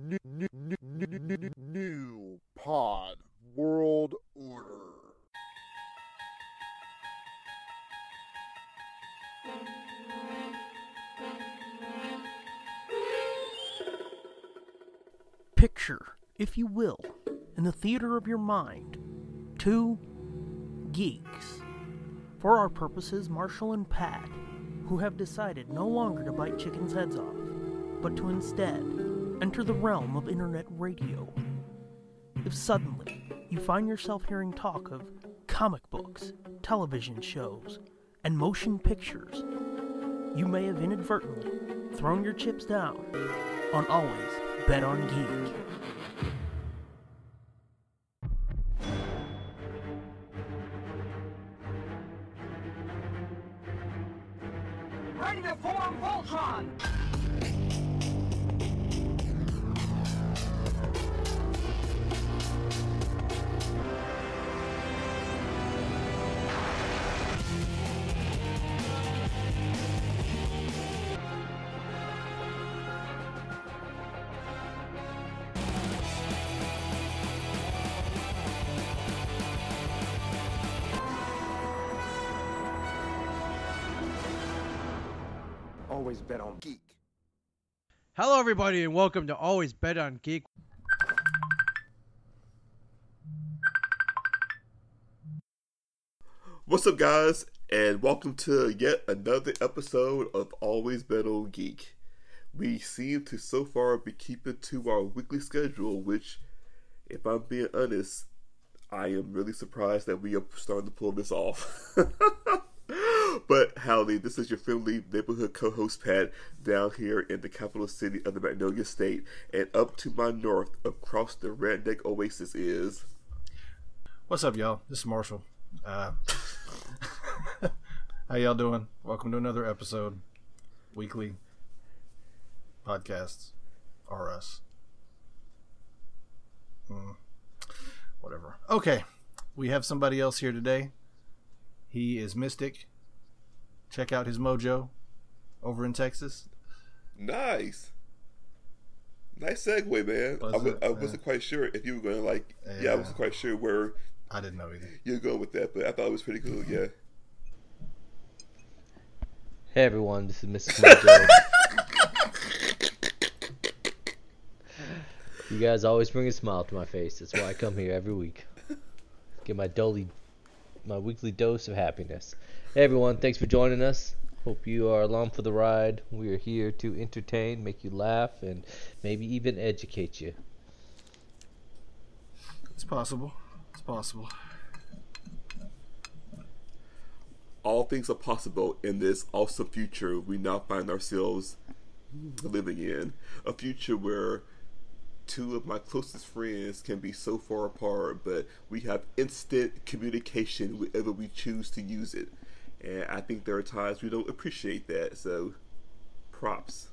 new, new, new, new, pod world order. Picture, if you will, in the theater of your mind, two geeks. For our purposes, Marshall and Pat, who have decided no longer to bite chickens' heads off, but to instead enter the realm of internet radio. If suddenly you find yourself hearing talk of comic books, television shows, and motion pictures, you may have inadvertently thrown your chips down on Always Bet on Geek. Everybody, and welcome to Always Bet on Geek. What's up, guys, and welcome to yet another episode of Always Bet on Geek. We seem to so far be keeping to our weekly schedule, which, if I'm being honest, I am really surprised that we are starting to pull this off. but howdy, this is your friendly neighborhood co-host Pat down here in the capital city of the Magnolia State, and up to my north, across the redneck oasis, is What's up, y'all? This is Marshall. Uh, how y'all doing? Welcome to another episode, weekly podcasts, are us. Hmm. whatever. Okay, we have somebody else here today. He is Mystic. Check out his mojo over in Texas. Nice. Nice segue, man. Was I, it? I wasn't quite sure if you were going to like. Yeah. I wasn't quite sure where I didn't know either. you're going with that, but I thought it was pretty cool. Yeah. Hey everyone, this is Mr. Mojo. you guys always bring a smile to my face. That's why I come here every week. Get my dolly, my weekly dose of happiness. Hey everyone, thanks for joining us. Hope you are along for the ride. We are here to entertain, make you laugh, and maybe even educate you. It's possible. It's possible. All things are possible in this awesome future we now find ourselves living in. A future where two of my closest friends can be so far apart, but we have instant communication whenever we choose to use it. And I think there are times we don't appreciate that. So, props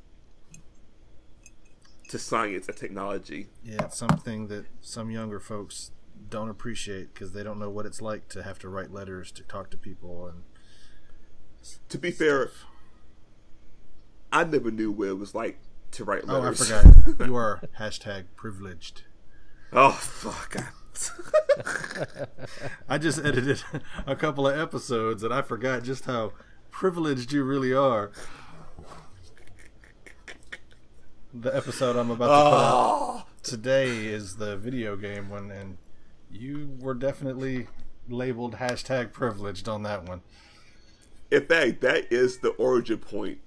to science and technology. Yeah, it's something that some younger folks don't appreciate because they don't know what it's like to have to write letters to talk to people and To be fair, I never knew what it was like to write letters. Oh, I forgot. You are hashtag privileged. oh fuck! I just edited a couple of episodes and I forgot just how privileged you really are. The episode I'm about to put out ah. today is the video game one, and you were definitely labeled hashtag privileged on that one. In fact, that is the origin point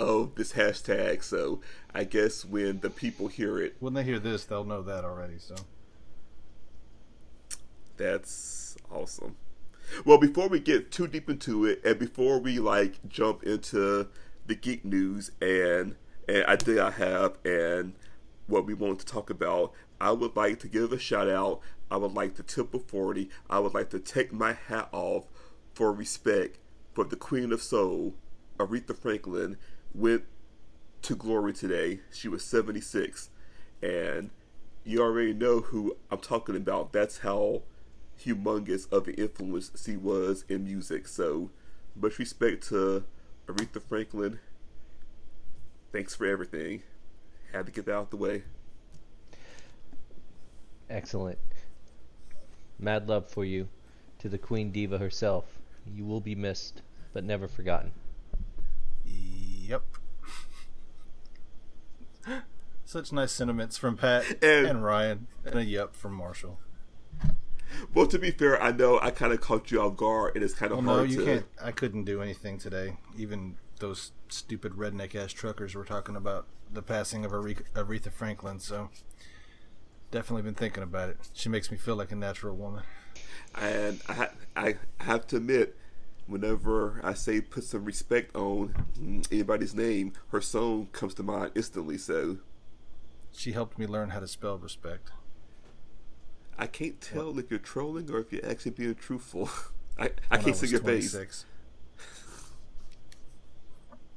of this hashtag. So I guess when the people hear it, When they hear this, they'll know that already. So that's awesome. Well, before we get too deep into it, and before we like jump into the geek news and and think I have and what we want to talk about, I would like to give a shout out. I would like to tip a forty. I would like to take my hat off for respect for the Queen of Soul, Aretha Franklin, went to glory today. She was seventy six, and you already know who I'm talking about. That's how humongous of an influence she was in music. So, much respect to Aretha Franklin. Thanks for everything. Had to get that out the way. Excellent. Mad love for you to the Queen Diva herself. You will be missed, but never forgotten. Yep. Such nice sentiments from Pat And- and, Ryan, and a yep from Marshall. Well, to be fair, I know I kind of caught you off guard, and it's kind of Well, no, hard you to. can't. I couldn't do anything today. Even those stupid redneck ass truckers were talking about the passing of Aretha, Aretha Franklin. So, definitely been thinking about it. She makes me feel like a natural woman. And I, I have to admit, whenever I say put some respect on anybody's name, her song comes to mind instantly. So She helped me learn how to spell respect. I can't tell if you're trolling or if you're actually being truthful. I, I when can't see was your face. 26.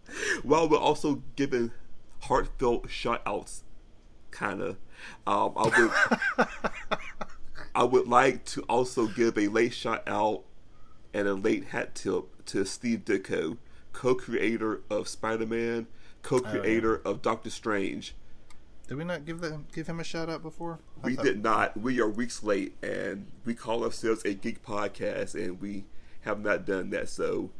While we're also giving heartfelt shout outs, kind of, um, I would I would like to also give a late shout out and a late hat tip to Steve Ditko, co-creator of Spider-Man, co-creator oh, of Doctor Strange. Did we not give them give him a shout out before? I We thought- did not. We are weeks late, and we call ourselves a geek podcast, and we have not done that. So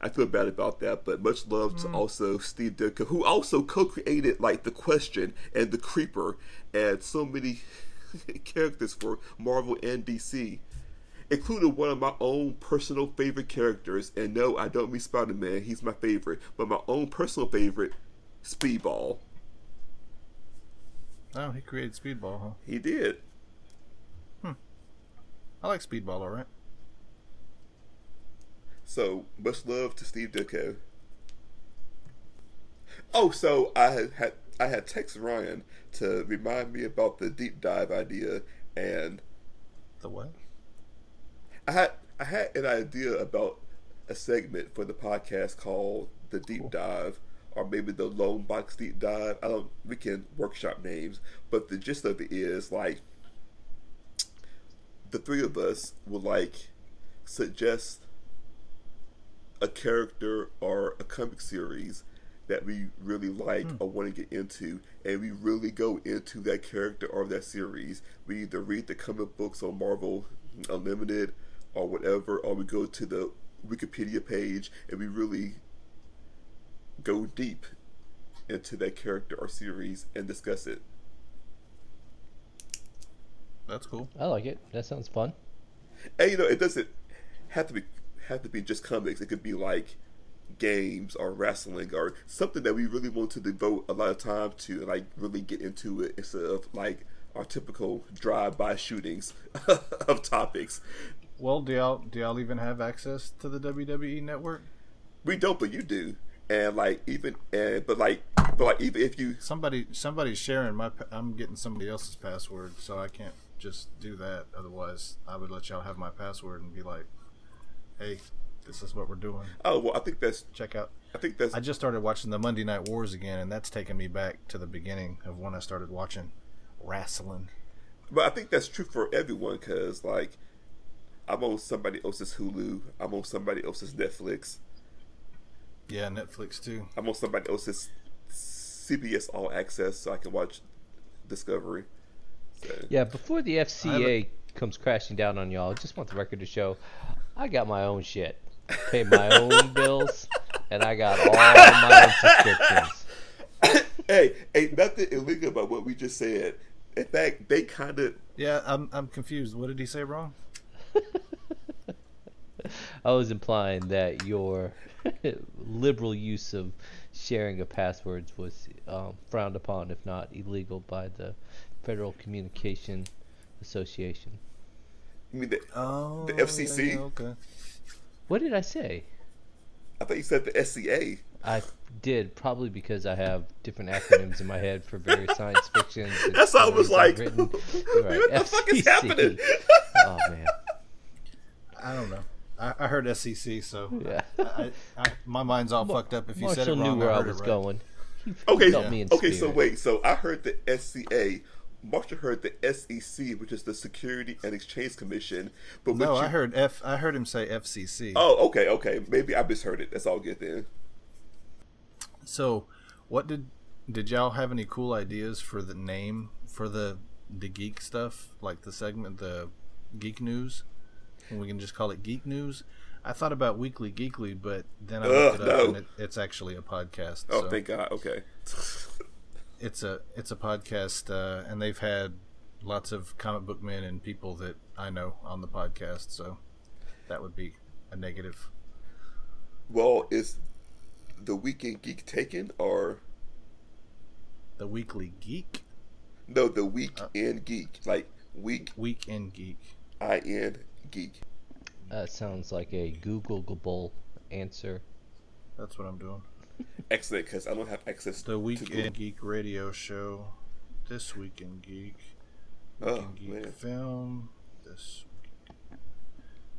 I feel bad about that. But much love to hmm. also Steve Ditko, who also co-created like the Question and the Creeper, and so many characters for Marvel and DC, including one of my own personal favorite characters. And no, I don't mean Spider-Man; he's my favorite, but my own personal favorite, Speedball. Oh, he created Speedball, huh? He did. Hmm. I like Speedball, all right. So much love to Steve Ditko. Oh, so I had, had I had texted Ryan to remind me about the deep dive idea, and The what? I had I had an idea about a segment for the podcast called the deep dive, or maybe the lone box deep dive. I don't. We can workshop names, but the gist of it is like the three of us will like suggest a character or a comic series that we really like hmm. or want to get into, and we really go into that character or that series. We either read the comic books on Marvel Unlimited or whatever, or we go to the Wikipedia page and we really go deep into that character or series and discuss it. That's cool. I like it. That sounds fun. And you know, it doesn't have to be have to be just comics. It could be like games or wrestling or something that we really want to devote a lot of time to and like really get into it instead of like our typical drive-by shootings of topics. Well, do y'all do y'all even have access to the WWE network? We don't, but you do. And like even and but like but like even if you Somebody somebody's sharing my. I'm getting somebody else's password, so I can't just do that. Otherwise, I would let y'all have my password and be like, "Hey, this is what we're doing. oh well, I think that's Check out." I think that's I just started watching the Monday Night Wars again, and that's taken me back to the beginning of when I started watching wrestling. But I think that's true for everyone because, like, I'm on somebody else's Hulu, I'm on somebody else's Netflix, Yeah, Netflix too. I'm on somebody else's CBS All Access, so I can watch Discovery. So, Yeah, before the FCA comes crashing down on y'all, I just want the record to show I got my own shit. Pay my own bills, and I got all my own subscriptions. hey, ain't nothing illegal about what we just said. In fact, they kind of Yeah, I'm I'm confused. What did he say wrong? I was implying that your liberal use of sharing of passwords was um, frowned upon, if not illegal, by the Federal Communication Association. I mean, the, Oh, The FCC? yeah, okay. What did I say? I thought you said the SCA. I did probably because I have different acronyms in my head for various science fiction. That's how I was like, Right, what the fuck is happening? oh man, I don't know. I, I heard SEC, so yeah. I, I, my mind's all fucked up. If you said it Marshall wrong, knew where I I was it right. going. Okay, felt me in okay. So wait. So I heard the SCA. Marshall heard the SEC, which is the Security and Exchange Commission. But No, you, I heard F. I heard him say FCC. Oh, okay, okay. Maybe I misheard it. That's all good then. So, what did Did y'all have any cool ideas for the name for the the geek stuff, like the segment, the geek news? And we can just call it geek news. I thought about weekly geekly, but then I looked Ugh, it up no. and it, it's actually a podcast. Oh, so thank God. Okay. it's a it's a podcast, uh, and they've had lots of comic book men and people that I know on the podcast. So that would be a negative. well, is the weekend geek taken or The weekly geek, no? The weekend geek, like week weekend geek. I N geek. That sounds like a Googleable answer. That's what I'm doing. Excellent, because I don't have access to The to Weekend Google. Geek Radio Show. This Weekend Geek. Oh Weekend Geek man. Film. This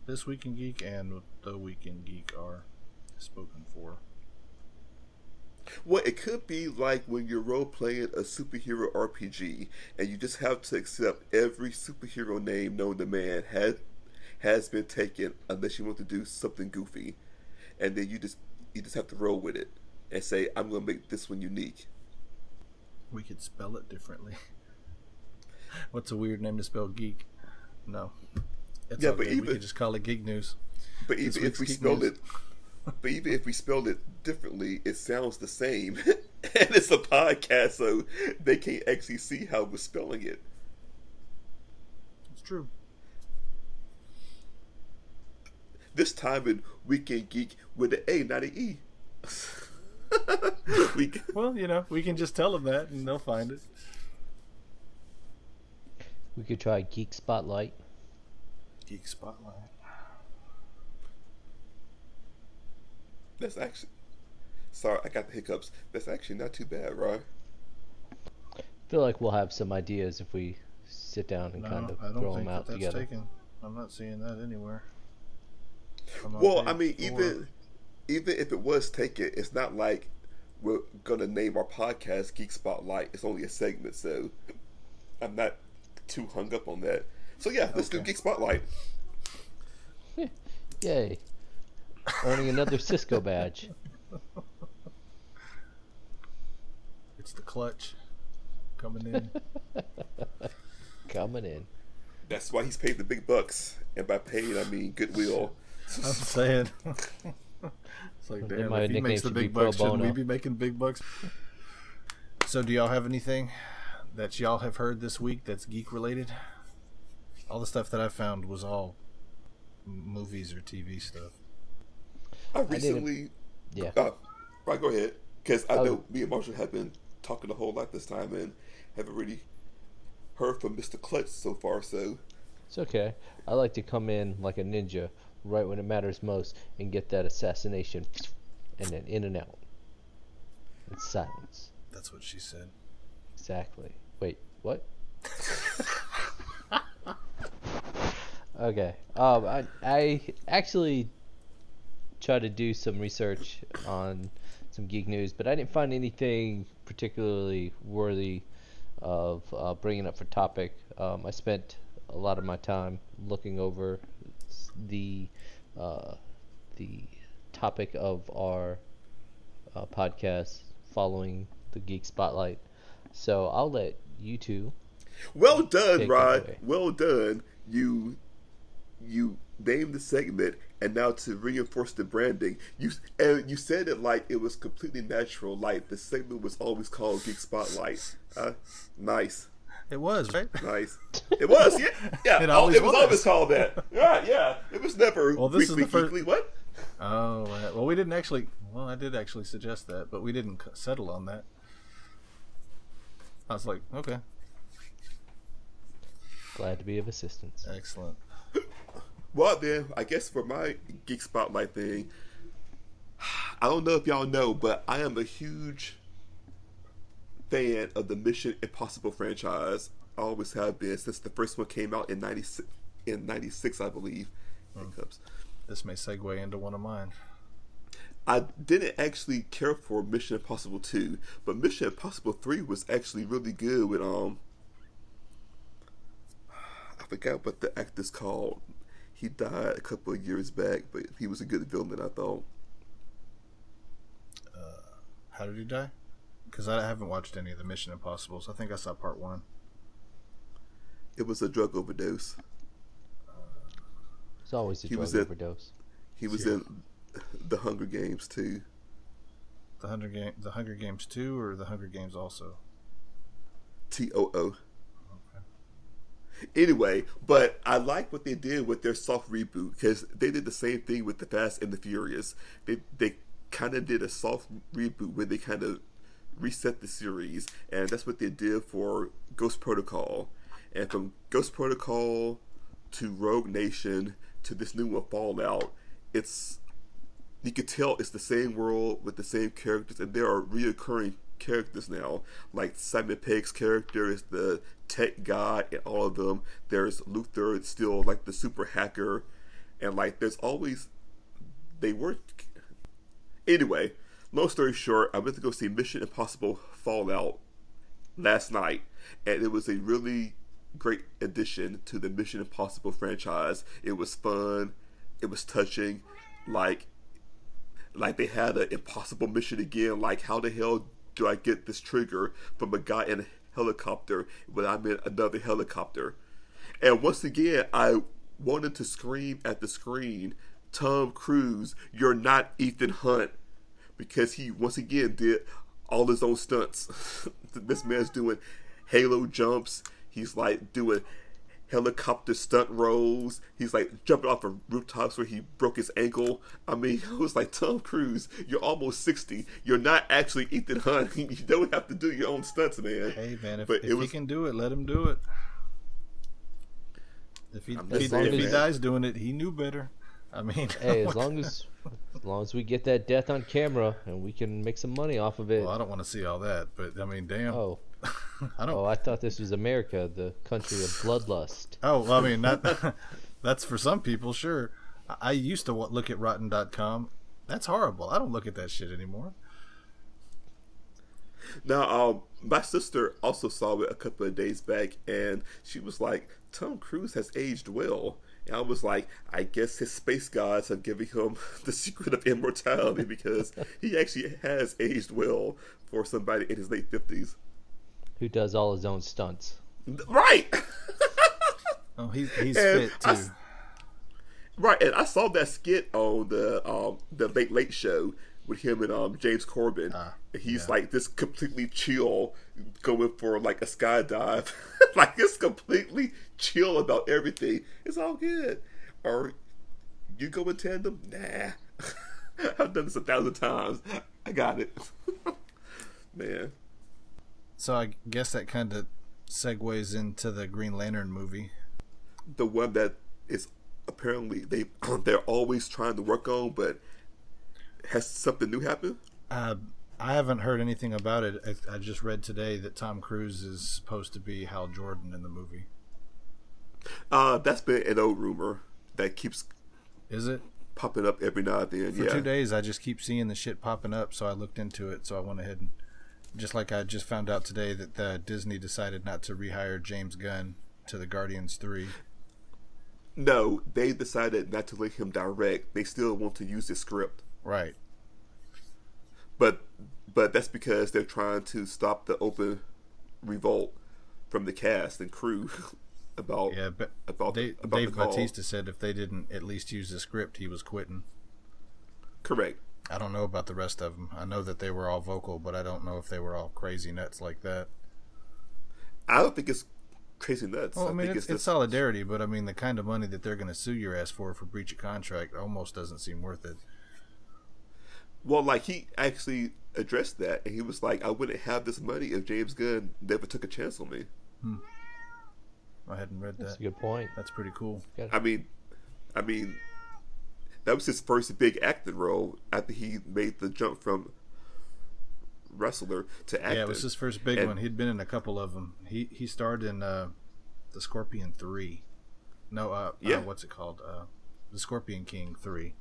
This Weekend Geek and The Weekend Geek are spoken for. Well, it could be like when you're role playing a superhero RPG, and you just have to accept every superhero name known to man has has been taken, unless you want to do something goofy, and then you just you just have to roll with it and say, "I'm going to make this one unique." We could spell it differently. What's a weird name to spell geek? No. It's Yeah, but good. we could just call it geek news. But This even if we spelled News. it, but even if we spelled it differently, it sounds the same, and it's a podcast, so they can't actually see how we're spelling it. It's true. This time in Weekend Geek with an A, not an E. we, Well, you know, we can just tell them that and they'll find it. We could try Geek Spotlight. Geek Spotlight. that's actually. Sorry, I got the hiccups. That's actually not too bad, right? I feel like we'll have some ideas if we sit down and No, kind of throw them out that that's together. taken. I'm not seeing that anywhere. I'm on Well, I mean, four. even even if it was taken, it's not like we're gonna name our podcast Geek Spotlight. It's only a segment, so I'm not too hung up on that. So yeah, let's do Geek Spotlight. Yay! Earning another Cisco badge. It's the clutch coming in. Coming in. That's why he's paid the big bucks, and by paid I mean goodwill. I'm saying. it's like, damn, my if he nickname makes the should be big Pro bucks, shouldn't we be making big bucks? So, do y'all have anything that y'all have heard this week that's geek related? All the stuff that I found was all movies or TV stuff. I did a- recently, Yeah. uh, right, go ahead, because I Oh. know me and Marshall have been talking a whole lot this time and haven't really heard from Mister Clutch so far. So It's okay. I like to come in like a ninja right when it matters most and get that assassination and then in and out. It's silence. That's what she said. Exactly. Wait, what? okay. Um, I, I actually tried to do some research on some geek news, but I didn't find anything particularly worthy of uh, bringing up for topic. Um, I spent a lot of my time looking over the uh, the topic of our uh, podcast following the Geek Spotlight. So I'll let you two. well done, Rod. Well done. You you named the segment, and now to reinforce the branding, you and you said it like it was completely natural. Like the segment was always called Geek Spotlight. Uh, nice. It was, right? Nice. It was, yeah, yeah. It oh, always it was, was. always called that. Right, yeah. It was never Well, this is weekly, the first- geekly. What? Oh, well, we didn't actually. Well, I did actually suggest that, but we didn't settle on that. I was like, okay, Glad to be of assistance. excellent. Well, then, I guess for my geek spotlight thing, I don't know if y'all know, but I am a huge fan of the Mission Impossible franchise. I always have been since the first one came out in '96. In '96, I believe. Hiccups. This may segue into one of mine. I didn't actually care for Mission Impossible 2, but Mission Impossible 3 was actually really good with um I forgot what the actor's called. He died a couple of years back, but he was a good villain, I thought. How did he die? Because I haven't watched any of the Mission Impossibles. I think I saw part one. It was a drug overdose. It's always a He drug was at- overdose. He was Yeah. in the Hunger Games too. The Hunger Game, the Hunger Games two, or the Hunger Games also. T O O. Anyway, but I like what they did with their soft reboot because they did the same thing with the Fast and the Furious. They they kind of did a soft reboot where they kind of reset the series, and that's what they did for Ghost Protocol. And from Ghost Protocol to Rogue Nation to this new one, Fallout, it's you could tell it's the same world with the same characters, and there are reoccurring characters now. Like Simon Pegg's character is the tech guy in all of them. There's Luther, it's still like the super hacker, and like there's always they were. Anyway, long story short, I went to go see Mission Impossible Fallout last night, and it was a really great addition to the Mission Impossible franchise. It was fun, it was touching, like like they had an impossible mission again. Like how the hell do I get this trigger from a guy in a helicopter when I'm in another helicopter? And once again, I wanted to scream at the screen, Tom Cruise, you're not Ethan Hunt. Because he once again did all his own stunts. this man's doing halo jumps. He's like doing helicopter stunt rolls. He's like jumping off of rooftops where he broke his ankle. I mean, it was like Tom Cruise. You're almost sixty. You're not actually Ethan Hunt. You don't have to do your own stunts, man. Hey man, if, But if it he can do it, let him do it. If he if, he, if he dies doing it, he knew better. I mean, Hey, as long as as long as we get that death on camera and we can make some money off of it. well, I don't want to see all that, but I mean, damn, Oh, I don't. oh, I thought this was America, the country of bloodlust. Oh, well, I mean, that that's for some people, sure. I, I used to look at Rotten.com. That's horrible. I don't look at that shit anymore. Now, um, my sister also saw it a couple of days back, and she was like, "Tom Cruise has aged well." And I was like, "I guess his space gods have given him the secret of immortality because he actually has aged well for somebody in his late fifties." Who does all his own stunts? Right, Oh, he's he's And fit too. s- right. And I saw that skit on the um the Late Late Show with him and um James Corden. And he's yeah. like this completely chill, going for like a skydive. like it's completely chill about everything. It's all good. Or you go in tandem? Nah. I've done this a thousand times. I got it. Man. So I guess that kind of segues into the Green Lantern movie. the one that is apparently they they're always trying to work on, but has something new happened? Uh, I haven't heard anything about it. I, I just read today that Tom Cruise is supposed to be Hal Jordan in the movie. Uh, that's been an old rumor that keeps Is it? popping up every now and then. For yeah, two days, I just keep seeing the shit popping up, so I looked into it. So I went ahead and, just like I just found out today, that uh, Disney decided not to rehire James Gunn to the Guardians Three. no, they decided not to let him direct. They still want to use the script, Right. but but that's because they're trying to stop the open revolt from the cast and crew about Yeah, but about Dave, about Dave the call. Bautista said if they didn't at least use the script, he was quitting. Correct. I don't know about the rest of them. I know that they were all vocal, but I don't know if they were all crazy nuts like that. I don't think it's crazy nuts. Well, I mean, think it's, it's just- solidarity, but I mean, the kind of money that they're going to sue your ass for for breach of contract almost doesn't seem worth it. Well, like he actually addressed that, and he was like, "I wouldn't have this money if James Gunn never took a chance on me." I hadn't read that. That's a good point. That's pretty cool. I mean, I mean, that was his first big acting role after he made the jump from wrestler to actor. Yeah, it was his first big And- one. He'd been in a couple of them. He he starred in uh, the Scorpion Three. No, uh, Yeah. uh, what's it called? Uh, the Scorpion King Three.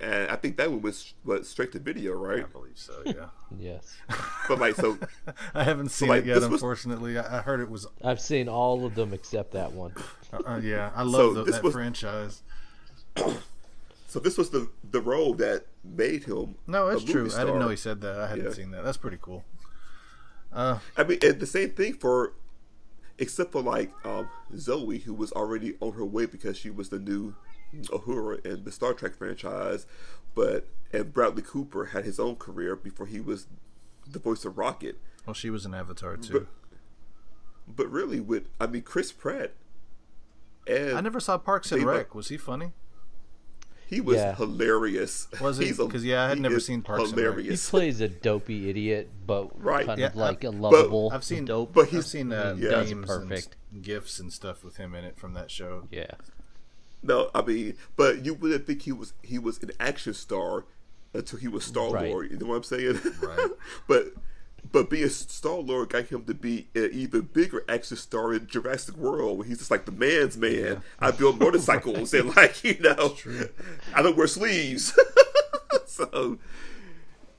And I think that one was what straight to video, right? I believe so. Yeah. Yes. But like, so I haven't seen like, it yet. this was- Unfortunately, I, I heard it was. I've seen all of them except that one. Uh, uh, yeah, I love So the, this that was- franchise. So this was the the role that made him. No, a it's movie true. I didn't know he said that. I hadn't Yeah. seen that. That's pretty cool. Uh, I mean, and the same thing for, except for like um, Zoe, who was already on her way because she was the new Uhura in the Star Trek franchise, but and Bradley Cooper had his own career before he was the voice of Rocket. well, she was an Avatar too. But but really, with I mean Chris Pratt, and I never saw Parks and they- Rec. Was he funny? he was Yeah. hilarious. Was he? 'Cause, yeah, I had never seen Parks and Rec. He plays a dopey idiot, but Right. kind Yeah, of like a I've- lovable I've seen, dope. but I've he's- seen uh, yeah. Does perfect. and gifs and stuff with him in it from that show. yeah. No, I mean, but you wouldn't think he was he was an action star until he was Star Right. Lord. You know what I'm saying? Right. but but being Star Lord got him to be an even bigger action star in Jurassic World, where he's just like the man's man. I build motorcycles and like you know, I don't wear sleeves. so.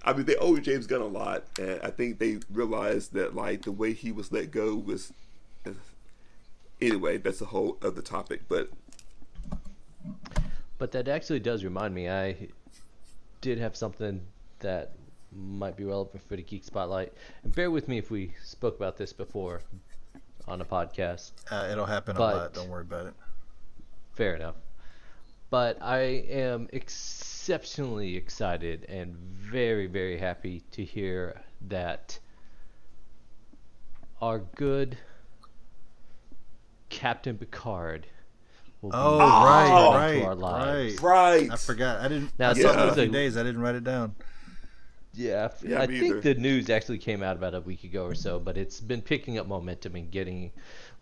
I mean, they owe James Gunn a lot, and I think they realized that like the way he was let go was. Uh, anyway, that's a whole other topic, but But that actually does remind me. I did have something that might be relevant for the Geek Spotlight. And bear with me if we spoke about this before on a podcast. Uh, it'll happen But- a lot. Don't worry about it. Fair enough. But I am exceptionally excited and very, very happy to hear that our good Captain Picard will be Oh, returned right, to right, our lives. right. right. I forgot. I didn't. Now, I saw it some a of few the- days. I didn't write it down. Yeah, Yeah, I think either. the news actually came out about a week ago or so, but it's been picking up momentum and getting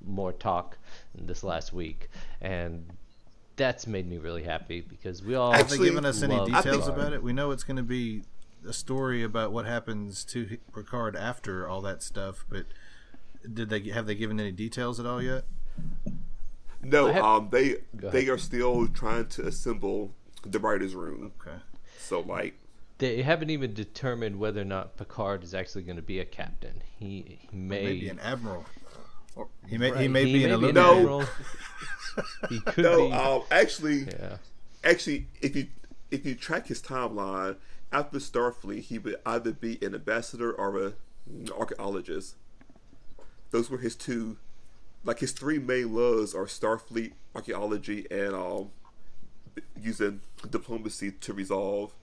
more talk this last week, and that's made me really happy because we all Have they given us any details about it? We know it's going to be a story about what happens to Picard after all that stuff, but did they have they given any details at all yet? No, have- um, they they ahead. are still trying to assemble the writers' room. Okay. So like, They haven't even determined whether or not Picard is actually going to be a captain. He, he may Maybe an admiral. Or he may he Right, may be an an. No. admiral. he could no, be. um, actually, yeah. actually, if you if you track his timeline after Starfleet, he would either be an ambassador or a archaeologist. Those were his two, like his three main loves are Starfleet, archaeology, and um, using diplomacy to resolve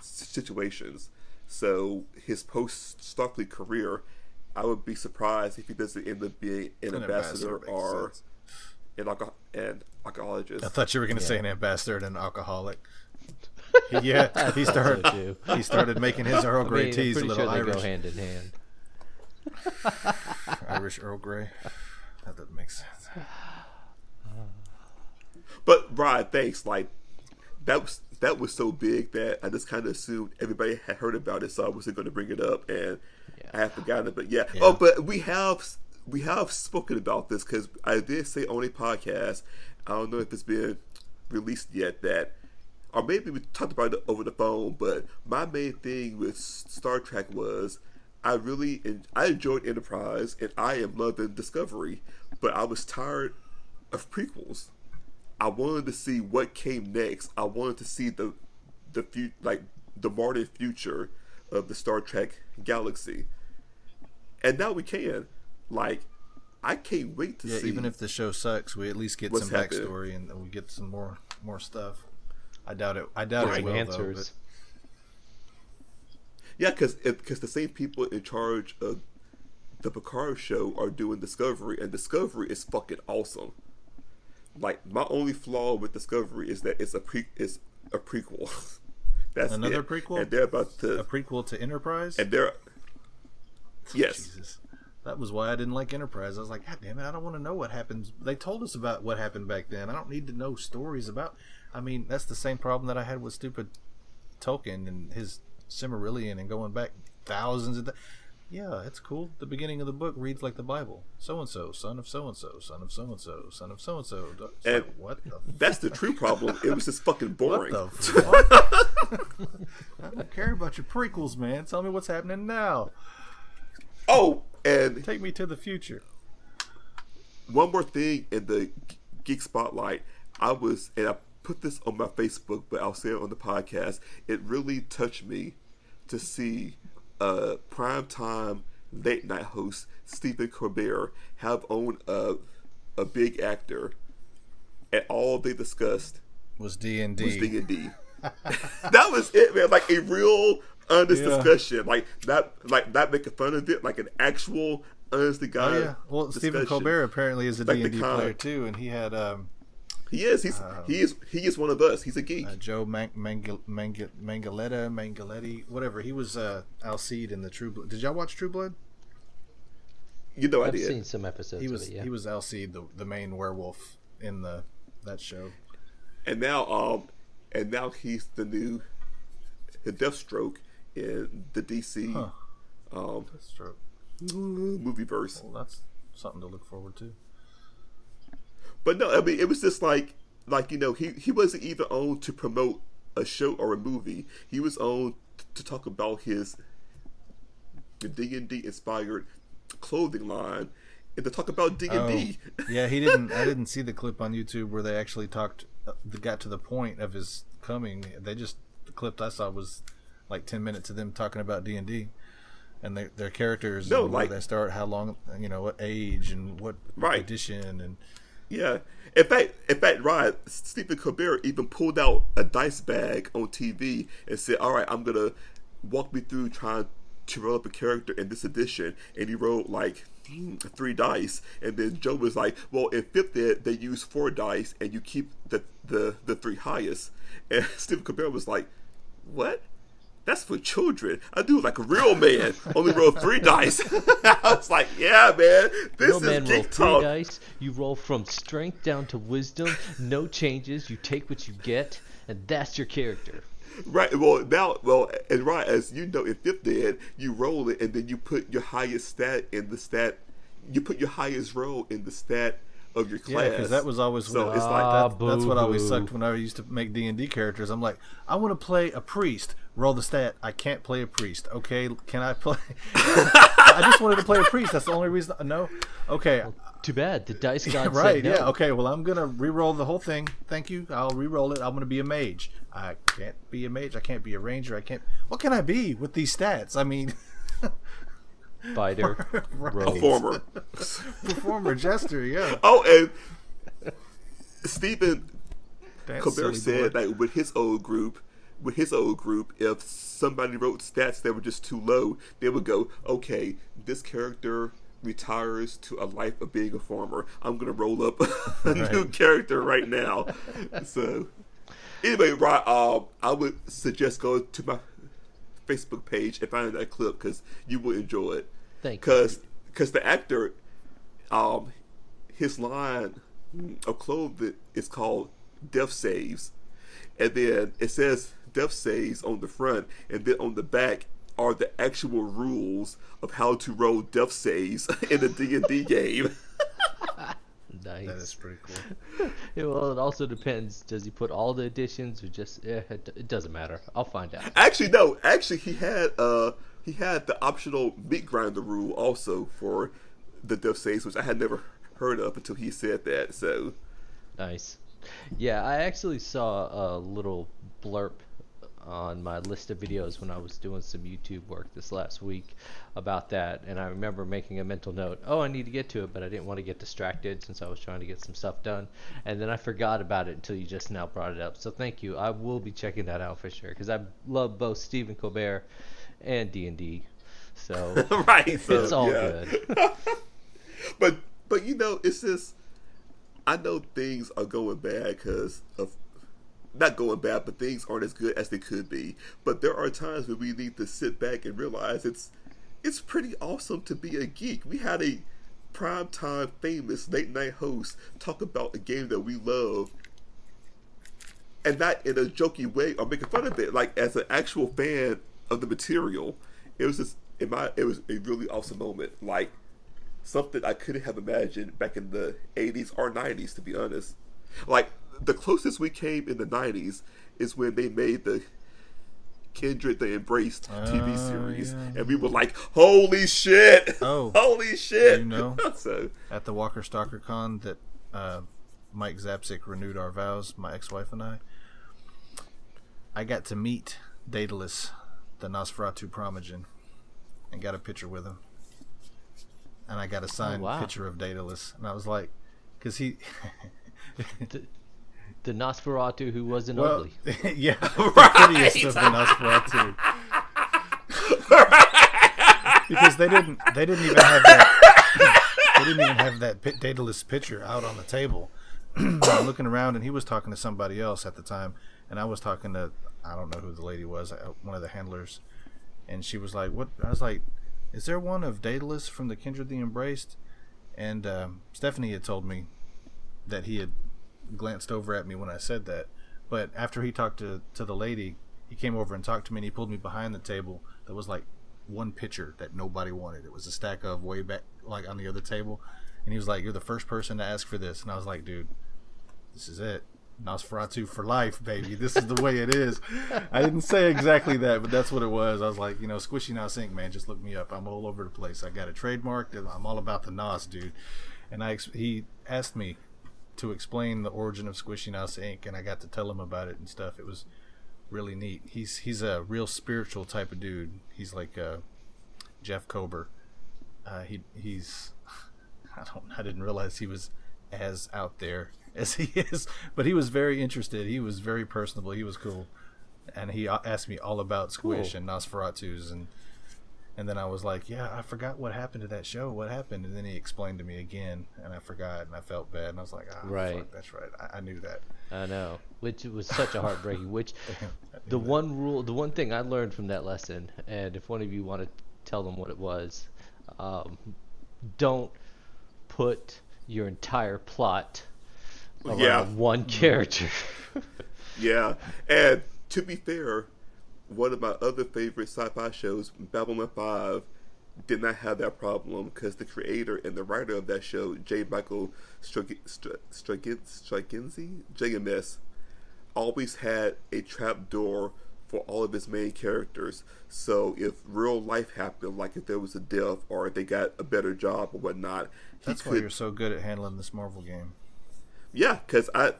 situations. So his post Starfleet career, I would be surprised if he doesn't end up being an, An ambassador, makes or sense. an, archa- an archaeologist. I thought you were going to say an ambassador and an alcoholic. yeah, he started. He started making his Earl I Grey mean, I'm teas a pretty little sure they Irish, go hand in hand. Irish Earl Grey. That doesn't make sense. But Ryan, thanks. Like that was that was so big that I just kind of assumed everybody had heard about it, so I wasn't going to bring it up, and I had forgotten it. But yeah. oh, but we have we have spoken about this because I did say on a podcast. I don't know if it's been released yet that. Or maybe we talked about it over the phone, but my main thing with Star Trek was I really en- I enjoyed Enterprise and I am loving Discovery, but I was tired of prequels. I wanted to see what came next. I wanted to see the the fu- like the modern future of the Star Trek galaxy. And now we can. Like I can't wait to Yeah, see even if the show sucks, we at least get some happening. backstory and we get some more more stuff. I doubt it. I doubt it Some will answers. though. Yeah, because because the same people in charge of the Picard show are doing Discovery, and Discovery is fucking awesome. Like my only flaw with Discovery is that it's a pre it's a prequel. That's Another it. prequel? and they're about to a prequel to Enterprise. and they're yes. Jesus. That was why I didn't like Enterprise. I was like, God damn it, I don't want to know what happens. They told us about what happened back then. I don't need to know stories about. I mean, that's the same problem that I had with stupid Tolkien and his Silmarillion and going back thousands of. Th- yeah, it's cool. The beginning of the book reads like the Bible. So and so, son of so and so, son of so and so, son of so and so. And- What the That's the true problem. It was just fucking what boring. the fuck? I don't care about your prequels, man. Tell me what's happening now. Oh, and Take me to the future. one more thing in the geek spotlight. I was and I put this on my Facebook, but I'll say it on the podcast. It really touched me to see a primetime late night host Stephen Colbert have on a a big actor, and all they discussed Was D and was D D. and D. That was it, man. Like a real honest Yeah. discussion, like not like not making fun of it, like an actual honest to Oh God. yeah. Well, Stephen. Colbert apparently is a Like d&d player too, and he had um, He is. He's he is he is one of us. He's a geek. uh, Joe Mang- Mangal- Mangal- Mangaletta, Mangaletti, whatever. He was uh, Alcide in the True Blood. Did y'all watch True Blood? you know I I've did. seen some episodes He was of it. Yeah. he was Alcide, the the main werewolf in the that show. and now um and now he's the new the Deathstroke in the DC Huh. um Stroke. movie verse. Well, that's something to look forward to. But no, I mean it was just like like you know he he wasn't even on to promote a show or a movie. He was on to talk about his D and D inspired clothing line and to talk about D and D. Oh, yeah, he didn't. I didn't see the clip on YouTube where they actually talked. Uh, got to the point of his coming. They just the clip I saw was like ten minutes of them talking about D and D and their their characters. No, and where like- they start, how long, you know, what age and what Right. edition, and Yeah. In fact, in fact, Ryan, Stephen Colbert even pulled out a dice bag on TV and said, "All right, I'm gonna walk me through trying to roll up a character in this edition." And he rolled like three dice, and then Joe was like, "Well, in fifth ed, they use four dice, and you keep the the the three highest." And Stephen Colbert was like, "What?" That's for children. I do like a real man. Only roll three dice. I was like, yeah, man. This Real is man roll geek three talk. dice. You roll from strength down to wisdom. No changes. You take what you get, and that's your character. Right. Well, now, well, and right as you know, in fifth ed, you roll it, and then you put your highest stat in the stat. You put your highest roll in the stat of your class. yeah, because that was always so. what, It's Ah, like that, that's what always sucked when I used to make D and D characters. I'm like, I want to play a priest. Roll the stat. I can't play a priest. Okay, can I play? I just wanted to play a priest. That's the only reason. No, okay, Too bad. The dice god right. said no. Yeah. Okay. Well, I'm gonna re-roll the whole thing. Thank you. I'll re-roll it. I'm gonna be a mage. I can't be a mage. I can't be a ranger. I can't. What can I be with these stats? I mean, Fighter, a rogue. former. performer, jester. Yeah. oh, and Stephen Dance Colbert silly said boy. that with his old group, with his old group, if somebody wrote stats that were just too low, they would go, okay, this character retires to a life of being a farmer. I'm gonna roll up a new character right now. so, anyway, right, um, I would suggest going to my Facebook page and find that clip because you will enjoy it. Thank you. Because the actor, um, his line of clothing is called "Death Saves," and then it says "Death Saves" on the front, and then on the back are the actual rules of how to roll death saves in a D and D game. Nice. That is pretty cool. Yeah, well, it also depends. Does he put all the additions or just? Eh, it, it doesn't matter. I'll find out. Actually, no. Actually, he had uh he had the optional meat grinder rule also for the death saves, which I had never heard of until he said that. So Nice. Yeah, I actually saw a little blurb on my list of videos when I was doing some YouTube work this last week about that, and I remember making a mental note. Oh, I need to get to it, but I didn't want to get distracted since I was trying to get some stuff done, and then I forgot about it until you just now brought it up. So thank you. I will be checking that out for sure because I love both Stephen Colbert and D and D. So right, so, it's all yeah. good. But but you know, it's just I know things are going bad because of not going bad, but things aren't as good as they could be. But there are times when we need to sit back and realize it's it's pretty awesome to be a geek. We had a primetime famous late night host talk about a game that we love and not in a jokey way or making fun of it. Like as an actual fan of the material, it was just in my it was a really awesome moment. Like something I couldn't have imagined back in the '80s or '90s, to be honest. Like the closest we came in the '90s is when they made the Kindred the Embraced TV Oh, series, yeah. and we were like, "Holy shit! Oh. holy shit!" You know? so at the Walker Stalker Con that uh, Mike Zapsik renewed our vows, my ex-wife and I, I got to meet Daedalus, the Nosferatu Primogen, and got a picture with him. And I got a signed wow. picture of Daedalus, and I was like, because he, The, the Nosferatu who wasn't well, ugly. yeah, the prettiest of the Nosferatu. because they didn't, they didn't even have that, they didn't even have that pi- Daedalus picture out on the table. I'm looking around, and he was talking to somebody else at the time, and I was talking to, I don't know who the lady was, uh, one of the handlers, and she was like, "What?" I was like, "Is there one of Daedalus from the Kindred the Embraced?" And um, Stephanie had told me that he had glanced over at me when I said that. But after he talked to, to the lady, he came over and talked to me and he pulled me behind the table. that was like one pitcher that nobody wanted. It was a stack of way back, like on the other table. And he was like, You're the first person to ask for this. And I was like, Dude, this is it. Nosferatu for life, baby. This is the way it is. I didn't say exactly that, but that's what it was. I was like, you know, Squishy Nos Inc., man, just look me up. I'm all over the place. I got a trademark. I'm all about the Nos, dude. And I, he asked me to explain the origin of Squishy Nos Inc. and I got to tell him about it and stuff. It was really neat. He's he's a real spiritual type of dude. He's like uh, Jeff Kober. Uh, he he's I don't I didn't realize he was as out there as he is, but he was very interested. He was very personable. He was cool, and he asked me all about Squish Cool. and Nosferatus and. And then I was like, "Yeah, I forgot what happened to that show. What happened?" And then he explained to me again, and I forgot, and I felt bad. And I was like, "Ah, Right. fuck, that's right. I, I knew that." I know, which was such a heartbreaking. Which I the that. one rule, the one thing I learned from that lesson, and if one of you want to tell them what it was, um, don't put your entire plot around Yeah. one character. Yeah, and to be fair, one of my other favorite sci-fi shows, Babylon Five, did not have that problem because the creator and the writer of that show, J. Michael Strag- Stra- Stragin- Straczynski, JMS, always had a trap door for all of his main characters. So if real life happened, like if there was a death or if they got a better job or whatnot, That's why you're so good at handling this Marvel game. yeah, because I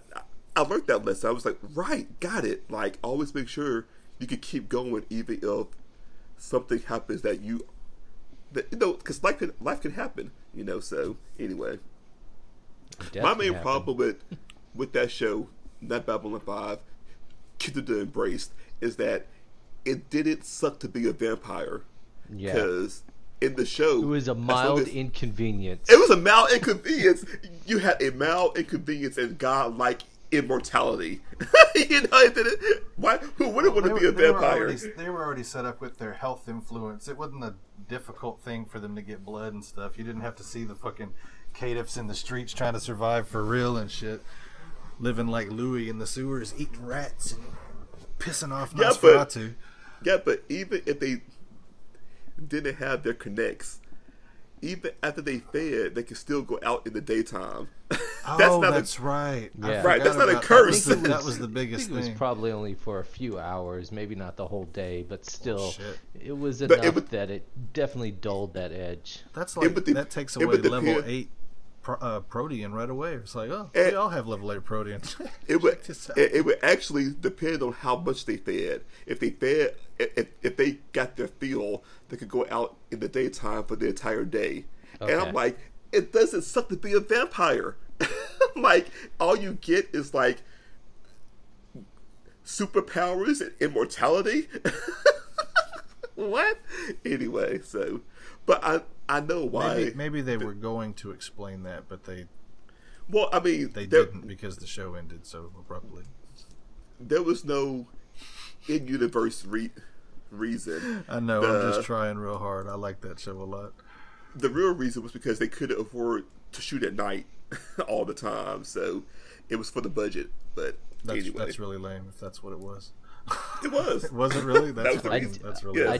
I learned that lesson. I was like, right, got it. Like, always make sure you can keep going, even if something happens that you that you know, because life can life can happen. You know. So anyway, my main happen. problem with with that show, not Babylon Five, Kindred the Embraced, is that it didn't suck to be a vampire. Yeah. Because in the show, It was a as mild as- inconvenience. it was a mild inconvenience. You had a mild inconvenience and godlike immortality. you know, why? Who wouldn't want to be a they were vampire? already- they were already set up with their health influence. It wasn't a difficult thing for them to get blood and stuff. You didn't have to see the fucking caitiffs in the streets trying to survive for real and shit. Living like Louis in the sewers, eating rats and pissing off Yeah, but- Nosferatu. Yeah, but even if they didn't have their connects, even after they fed, they could still go out in the daytime. oh, not a- that's right. Yeah. Right, that's forgot not a curse. That was, the, It that was the I biggest think it was probably only for a few hours, maybe not the whole day, but still, shit. it was But it enough would- that it definitely dulled that edge. That's It like would de- that takes it away would level depend- eight pro, uh, protean right away. It's like, oh, Eh, we all have level eight protean. It would Check this out. it, it would actually depend on how much they fed. If they fed, if, if they got their fuel, they could go out in the daytime for the entire day. And I'm like, it doesn't suck to be a vampire. like all you get is like superpowers and immortality. what? Anyway, so, but I I know why. maybe, maybe they were going to explain that, but they well, I mean, they there, didn't because the show ended so abruptly. there was no in-universe re- reason. I know. I'm just trying real hard. I like that show a lot. the real reason was because they couldn't afford to shoot at night all the time, so it was for the budget. But That's anyway, that's really lame. If that's what it was. it was. Was it really? That's was the fucking- reason. that's really Yeah.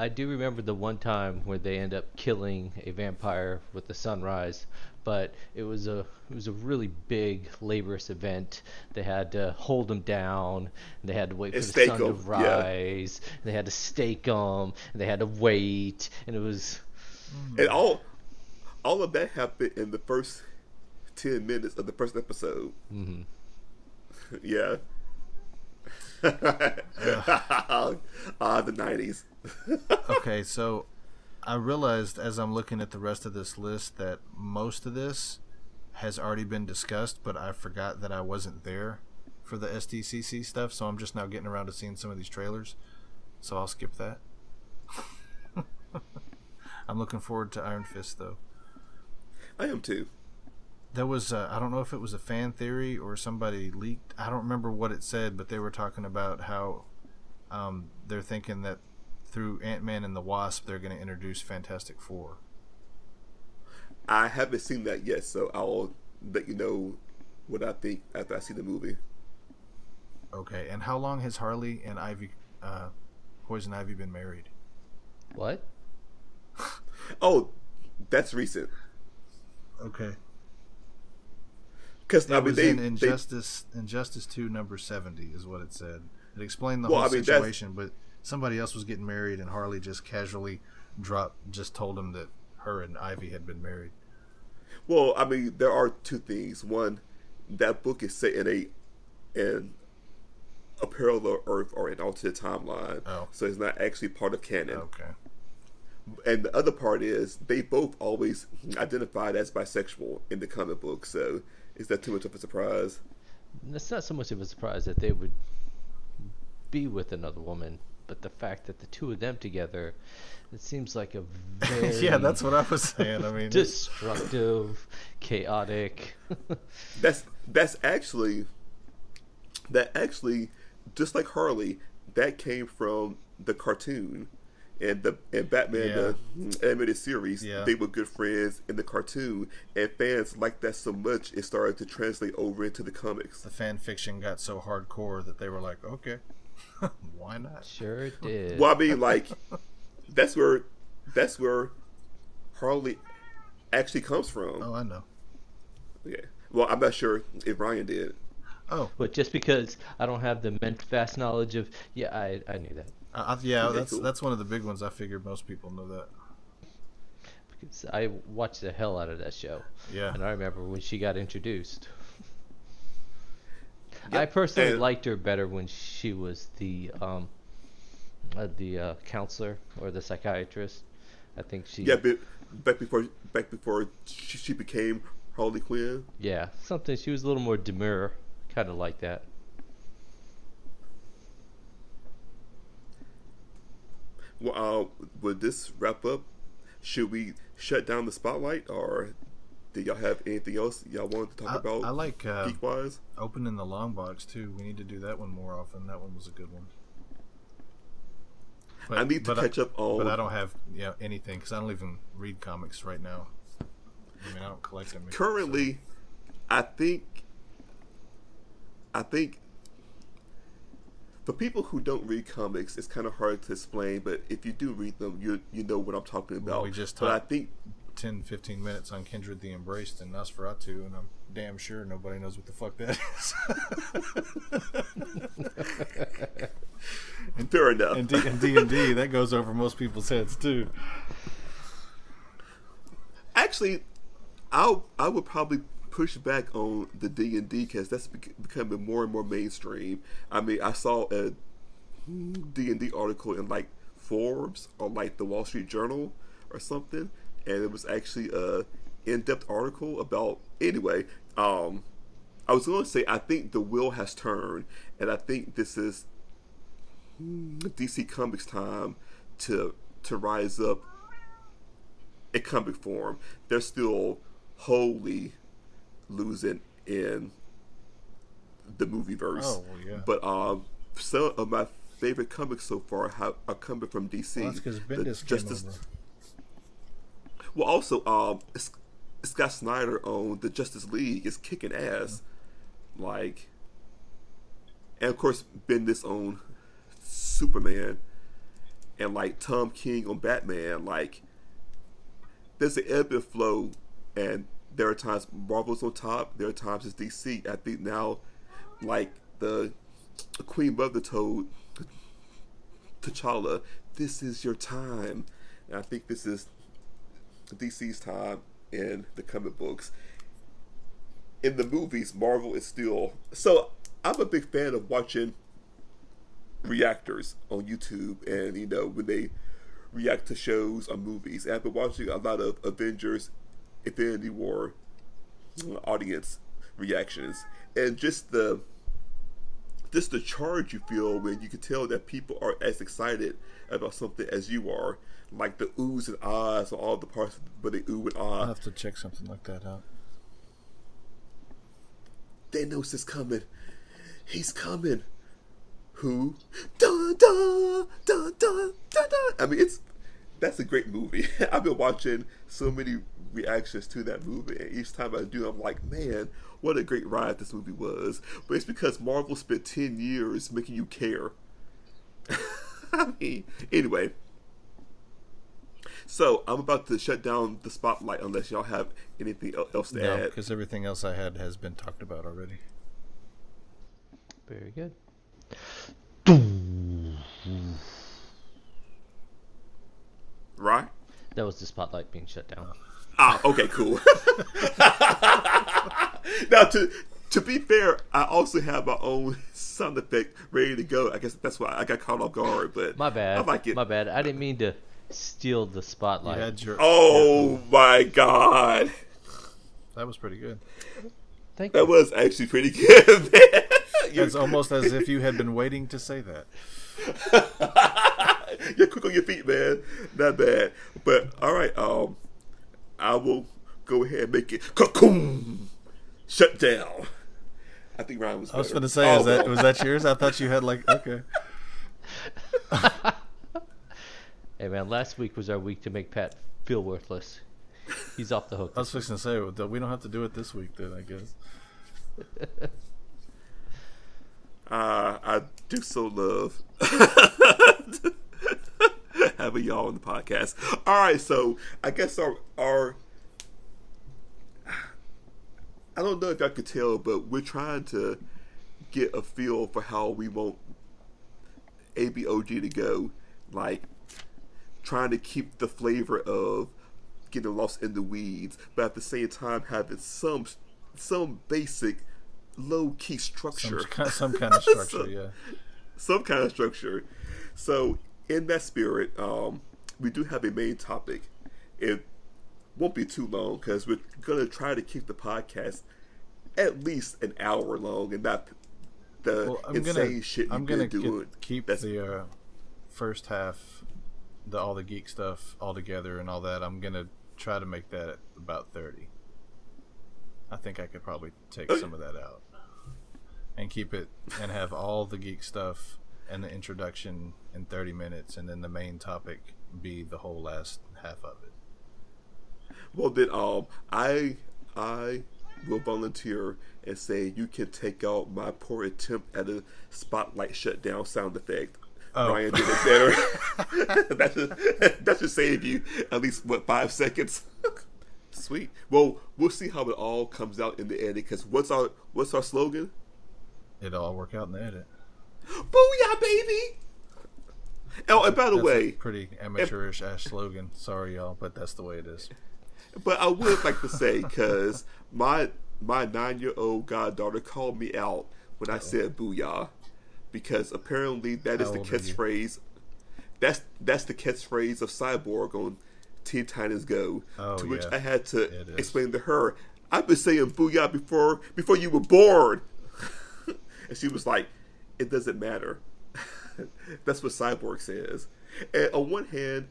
Lame. I do remember the one time where they end up killing a vampire with the sunrise, but it was a it was a really big laborious event. They had to hold him down, and they had to wait for the sun to 'em, yeah. rise. And they had to stake him, and they had to wait, and it was and all all of that happened in the first ten minutes of the first episode. hmm Yeah. ah, the nineties. okay, so I realized as I'm looking at the rest of this list that most of this has already been discussed, but I forgot that I wasn't there for the SDCC stuff, so I'm just now getting around to seeing some of these trailers. So I'll skip that. I'm looking forward to Iron Fist though. I am too. There was I I don't know if it was a fan theory or somebody leaked. I don't remember what it said, but they were talking about how um, they're thinking that through Ant Man and the Wasp, they're going to introduce Fantastic Four. I haven't seen that yet, so I'll let you know what I think after I see the movie. Okay, and how long has Harley and Ivy, uh, Poison Ivy, been married? What? Oh, that's recent. Okay, Because I mean, was they, in they Injustice Injustice Two, number seventy, is what it said. It explained the Well, whole I mean, situation, but somebody else was getting married, and Harley just casually dropped, just told him that her and Ivy had been married. Well, I mean, there are two things. One, that book is set in a in a parallel Earth or an alternate timeline, Oh. so it's not actually part of canon. Okay. And the other part is they both always identified as bisexual in the comic book. So is that too much of a surprise? It's not so much of a surprise that they would be with another woman, but the fact that the two of them together, it seems like a very yeah, that's what I was saying. I mean, destructive, chaotic. That's that's actually that actually just like Harley, that came from the cartoon. And the and Batman the animated series, Yeah. they were good friends in the cartoon, and fans liked that so much it started to translate over into the comics. the fan fiction got so hardcore that they were like, okay, why not? Sure it did. Well, I mean, like that's where that's where Harley actually comes from. Oh, I know. Yeah. Well, I'm not sure if Ryan did. Oh, But just because I don't have the ment vast knowledge of, yeah, I, I knew that. I, I, yeah, Okay, that's cool. that's one of the big ones. I figured most people know that. Because I watched the hell out of that show. Yeah. And I remember when she got introduced. Yep, I personally and- liked her better when she was the um, uh, the uh, counselor or the psychiatrist. I think she. Yeah, but back before back before she, she became Harley Quinn. Yeah, something. She was a little more demure, kind of like that. Well, uh, would this wrap up? Should we shut down the spotlight, or do y'all have anything else y'all wanted to talk I, about? I like uh, geek wise. opening the long box too. We need to do that one more often. That one was a good one. But, I need to catch up on. But I don't have you know, anything because I don't even read comics right now. I mean, I don't collect them. currently i think i think for people who don't read comics it's kind of hard to explain but if you do read them you you know what i'm talking about Well, we just but i think 10, 15 minutes on Kindred the Embraced and Nosferatu, and I'm damn sure nobody knows what the fuck that is. And, Fair enough and D and D and D that goes over most people's heads too. actually i i would probably push back on the d&d because that's becoming more and more mainstream. I mean i saw a d&d article in like forbes or like the wall street journal or something and it was actually a in-depth article about anyway um i was going to say i think the wheel has turned and i think this is dc comics time to to rise up in comic form, they're still wholly losing in the movie verse. Oh, well, yeah. But um, some of my favorite comics so far have, are coming from DC. Well, that's because The Bendis over. Well, also, um, Scott Snyder on the Justice League is kicking ass. Like, and of course, Bendis on Superman, and like Tom King on Batman. Like, there's an ebb and flow, and there are times Marvel's on top. There are times it's DC. I think now, like the Queen Mother told T'Challa, "This is your time," and I think this is DC's time in the comic books. in the movies, Marvel is still so. I'm a big fan of watching reactors on YouTube, and you know when they react to shows or movies. And I've been watching a lot of Avengers, Infinity War audience reactions, and just the just the charge you feel when you can tell that people are as excited about something as you are, like the oohs and ahs, all the parts where they ooh and I'll ah. have to check something like that out. Thanos is coming. He's coming. Who? Dun dun dun dun dun dun. I mean, it's that's a great movie. I've been watching so many reactions to that movie, and each time I do, I'm like, man, what a great ride this movie was. But it's because Marvel spent ten years making you care. I mean, anyway. So I'm about to shut down the spotlight unless y'all have anything else to No, add. because everything else I had has been talked about already. Very good. Right? That was the spotlight being shut down. Ah, okay, cool. now to to be fair, I also have my own sound effect ready to go. I guess that's why I got caught off guard. But My bad. I like it. My bad. I didn't mean to steal the You spotlight. had your. Oh my god, That was pretty good. Thank you. that you. was actually pretty good, man. It's almost as if you had been waiting to say that. you're quick on your feet, man. Not bad. But all right, um, I will go ahead and make it cocoon shut down. I think Ryan was. I was going to say, Oh, is that was that yours? I thought you had like okay. Hey man, last week was our week to make Pat feel worthless. He's off the hook. I was fixing to say we don't have to do it this week then. I guess. Uh, I do so love having y'all on the podcast. All right, so I guess our our I don't know if y'all could tell, but we're trying to get a feel for how we want ABOG to go. Like trying to keep the flavor of getting lost in the weeds, but at the same time having some some basic low key structure Some, some kind of structure, So- yeah. some kind of structure. So, in that spirit, um, we do have a main topic. It won't be too long because we're gonna try to keep the podcast at least an hour long and not the Well, I'm insane gonna shit I'm gonna doing. keep That's- the uh, first half, the all the geek stuff all together and all that. I'm gonna try to make that at about thirty. I think I could probably take some of that out and keep it and have all the geek stuff and the introduction in 30 minutes, and then the main topic be the whole last half of it. Well, then, um, I I will volunteer and say you can take out my poor attempt at a spotlight shutdown sound effect. Oh. Ryan did it better. that should that should save you at least what five seconds. Sweet. Well, we'll see how it all comes out in the edit. Because what's our what's our slogan? It'll all work out in the edit. Booyah, baby! Oh, and by the That's way, pretty amateurish ass slogan. Sorry, y'all, but that's the way it is. But I would like to say because my my nine year old goddaughter called me out when I said oh. "booyah" because apparently that is the catchphrase. That's that's the catchphrase of Cyborg on Teen Titans Go. Oh, to which yeah. I had to explain to her, I've been saying "booyah" before before you were born, and she was like, "It doesn't matter." That's what Cyborg says. And on one hand,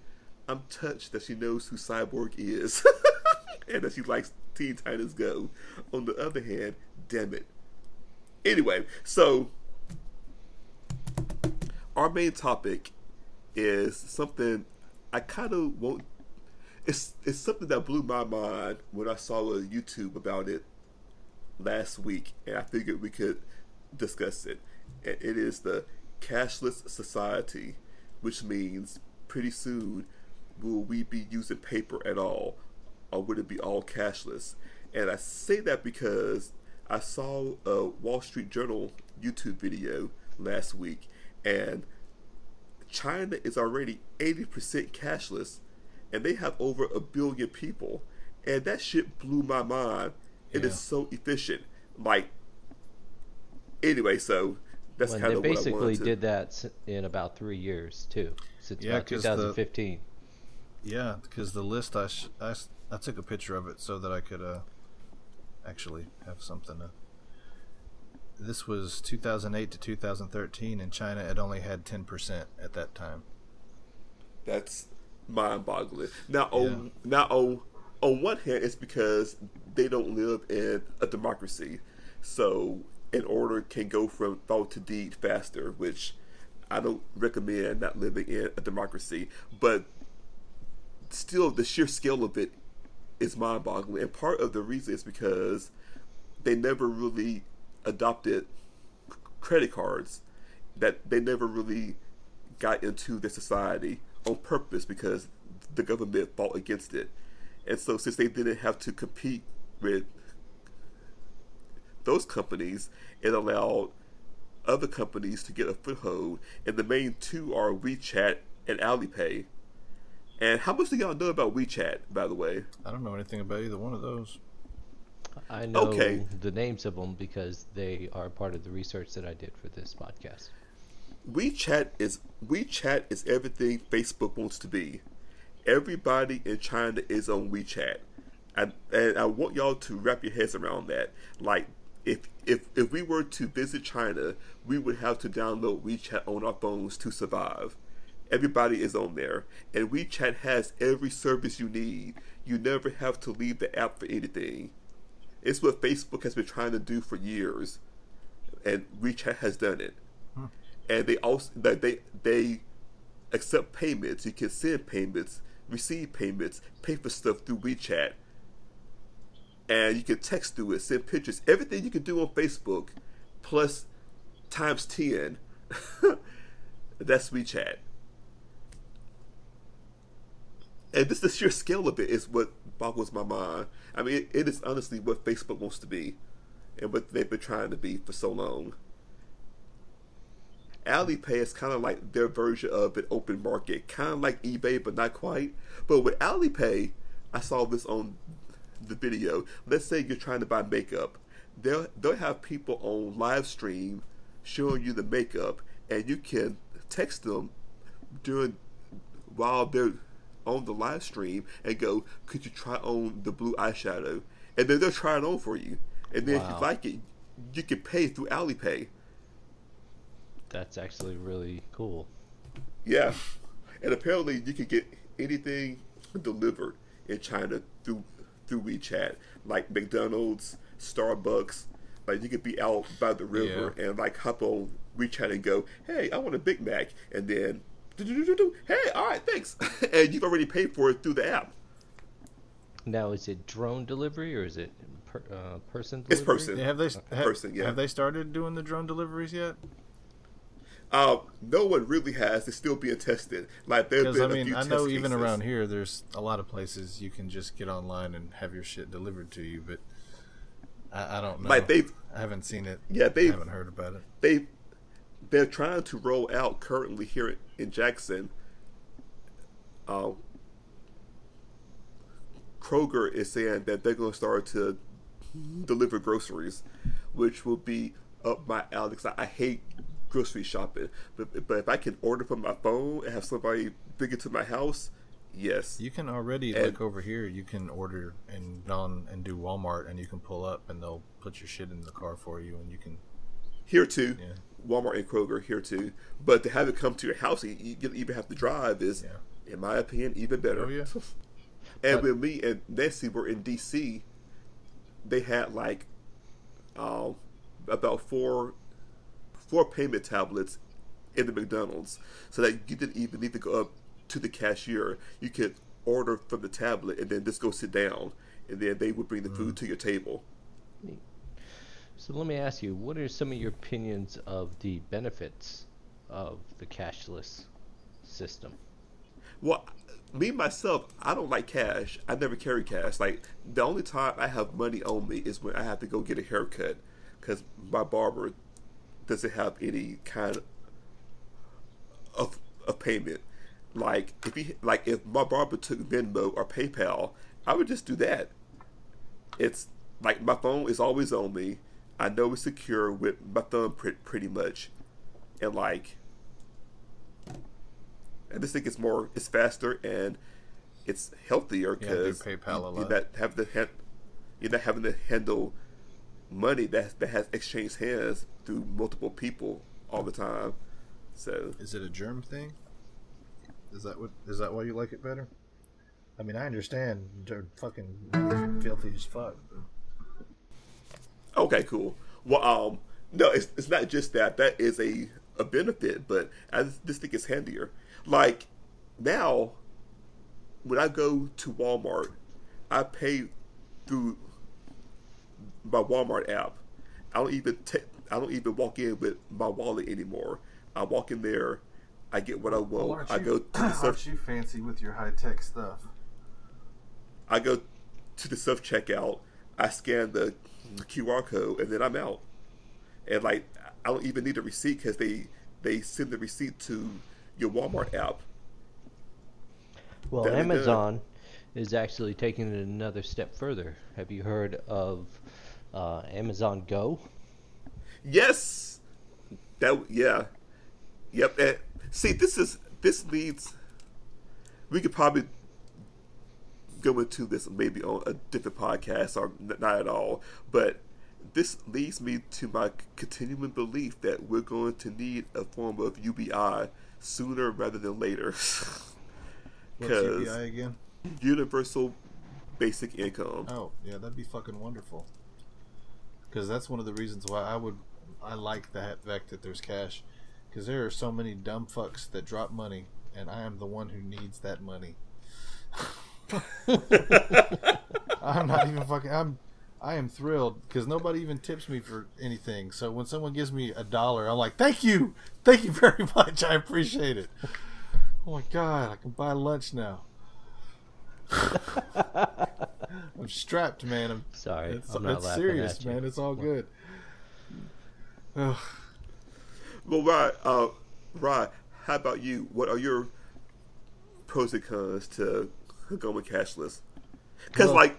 I'm touched that she knows who Cyborg is and that she likes Teen Titans Go. On the other hand, damn it. Anyway, so our main topic is something I kind of won't. It's it's something that blew my mind when I saw a YouTube about it last week, and I figured we could discuss it. And it is the cashless society, which means pretty soon will we be using paper at all, or would it be all cashless? And I say that because I saw a Wall Street Journal YouTube video last week, and China is already 80% cashless, and they have over a billion people. And that shit blew my mind. It is Yeah. so efficient. Like anyway, so that's When kind they of what I basically did that in about three years too, since Yeah, about 'cause the- 2015. Yeah, because the list I, sh- I s- I took a picture of it so that I could uh actually have something to. This was 2008 to 2013, and China had only had 10% at that time. That's mind-boggling. Now, on now on on one hand, it's because they don't live in a democracy, so an order can go from thought to deed faster, which I don't recommend not living in a democracy. But still, the sheer scale of it is mind-boggling, and part of the reason is because they never really adopted credit cards. That they never really got into their society on purpose because the government fought against it. And so, since they didn't have to compete with those companies, it allowed other companies to get a foothold. And the main two are WeChat and Alipay. And how much do y'all know about WeChat, by the way? I don't know anything about either one of those. I know Okay. the names of them because they are part of the research that I did for this podcast. WeChat is WeChat is everything Facebook wants to be. Everybody in China is on WeChat, and and I want y'all to wrap your heads around that. Like, if if if we were to visit China, we would have to download WeChat on our phones to survive. Everybody is on there, and WeChat has every service you need. You never have to leave the app for anything. It's what Facebook has been trying to do for years, and WeChat has done it hmm. and they also that they they accept payments. You can send payments, receive payments, pay for stuff through WeChat, and you can text through it, send pictures, everything you can do on Facebook, plus times ten. That's WeChat, and this the sheer scale of it is what boggles my mind. I mean, it, it is honestly what Facebook wants to be, and what they've been trying to be for so long. Alipay is kind of like their version of an open market, kind of like eBay, but not quite. But with Alipay, I saw this on the video. Let's say you're trying to buy makeup, they'll they'll have people on live stream showing you the makeup, and you can text them during while they're on the live stream and go, "Could you try on the blue eyeshadow?" And then they'll try it on for you, and then if you like it, you can pay through Alipay. That's actually really cool. Yeah, and apparently you can get anything delivered in China through through WeChat, like McDonald's, Starbucks. Like you could be out by the river and like hop on WeChat and go, "Hey, I want a Big Mac," and then, "Hey, all right, thanks," and you've already paid for it through the app. Now, is it drone delivery or is it per, uh, person delivery? It's person. Yeah, have they ha- person, yeah. have they started doing the drone deliveries yet? Uh, no one really has. It's still being tested. Like there's I a mean, few I know even cases. around here, there's a lot of places you can just get online and have your shit delivered to you, but I, I don't know. Like they've I haven't seen it. Yeah, I they- haven't heard about it. they they're trying to roll out currently here in Jackson. Uh, Kroger is saying that they're going to start to deliver groceries, which will be up my alley. I, I hate grocery shopping, but but if I can order from my phone and have somebody bring it to my house, yes. You can already And- like over here. You can order and on and do Walmart, and you can pull up, and they'll put your shit in the car for you, and you can. Here too, Yeah. Walmart and Kroger here too. But to have it come to your house, you, you even have to drive is, Yeah. in my opinion, even better. Oh yeah. And But- when me and Nancy were in DC, they had like um, about four four payment tablets in the McDonald's, so that you didn't even need to go up to the cashier. You could order from the tablet and then just go sit down, and then they would bring the food to your table. So let me ask you, what are some of your opinions of the benefits of the cashless system? Well, me myself, I don't like cash. I never carry cash. Like the only time I have money on me is when I have to go get a haircut, because my barber doesn't have any kind of of payment. Like if he like if my barber took Venmo or PayPal, I would just do that. It's like my phone is always on me. I know it's secure with my thumbprint pretty, much, and like, and this thing it's more, it's faster and it's healthier Yeah, because PayPal a you, lot. are not have to ha- you're not having to handle money that that has exchanged hands through multiple people all the time. So Is it a germ thing? Is that what? Is that why you like it better? I mean, I understand they're fucking filthy as fuck. Okay, cool. Well, um, no, it's it's not just that. That is a a benefit, but I just think it's handier. Like now, when I go to Walmart, I pay through my Walmart app. I don't even ta- I don't even walk in with my wallet anymore. I walk in there, I get what I want. I go to the self you fancy with your high tech stuff? I go to the self checkout, I scan the QR code, and then I'm out. And like, I don't even need a receipt because they they send the receipt to your Walmart app. Well, Very good. Amazon is actually taking it another step further. Have you heard of uh, Amazon Go? Yes, that yeah, yep. And see, this is this leads. We could probably go into this maybe on a different podcast or not at all, but this leads me to my continuing belief that we're going to need a form of UBI sooner rather than later. What's UBI again? universal basic income. Oh, yeah, that'd be fucking wonderful. Because that's one of the reasons why I would, I like the fact that there's cash. Because there are so many dumb fucks that drop money, and I am the one who needs that money. I'm not even fucking. I'm. I am thrilled because nobody even tips me for anything. So when someone gives me a dollar, I'm like, "Thank you, thank you very much. I appreciate it." Oh my god, I can buy lunch now. I'm strapped, man. I'm Sorry, it's, I'm not it's serious, at you. man. It's all good. Ugh. Well, Rod, uh, Rod, how about you? What are your pros and cons to going cashless? Because, Well- like,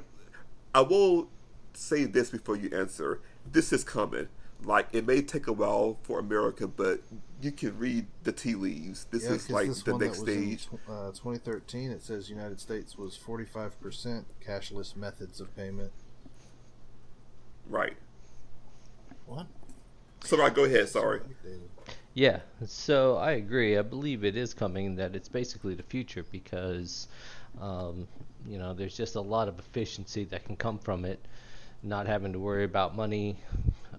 I will say this before you answer. This is coming. Like, it may take a while for America, but you can read the tea leaves. This Yeah, is 'cause like this the next stage. tw- uh, 2013, it says United States was 45% cashless methods of payment. Right. What? So, Rod, go ahead. Sorry. Yeah, so I agree. I believe it is coming. That it's basically the future because, um, you know, there's just a lot of efficiency that can come from it. Not having to worry about money.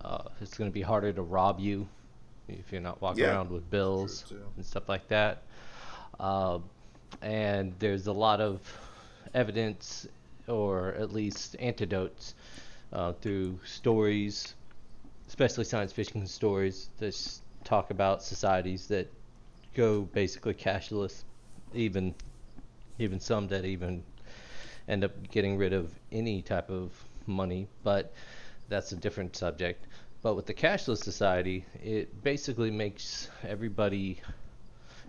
Uh, it's going to be harder to rob you if you're not walking Yeah. around with bills and stuff like that. Um and there's a lot of evidence, or at least antidotes, uh, through stories especially science fiction stories that talk about societies that go basically cashless, even even some that even end up getting rid of any type of money, but that's a different subject. But with the cashless society, it basically makes everybody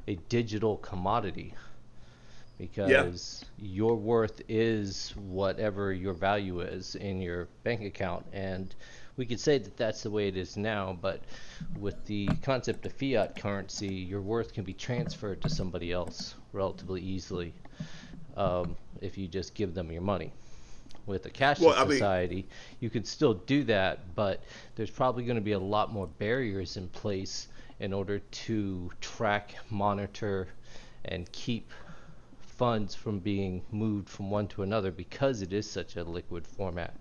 a digital commodity because your worth is whatever your value is in your bank account. And we could say that that's the way it is now but with the concept of fiat currency your worth can be transferred to somebody else relatively easily um, if you just give them your money with a cashless Well, I mean- society you could still do that but there's probably going to be a lot more barriers in place in order to track monitor and keep funds from being moved from one to another because it is such a liquid format.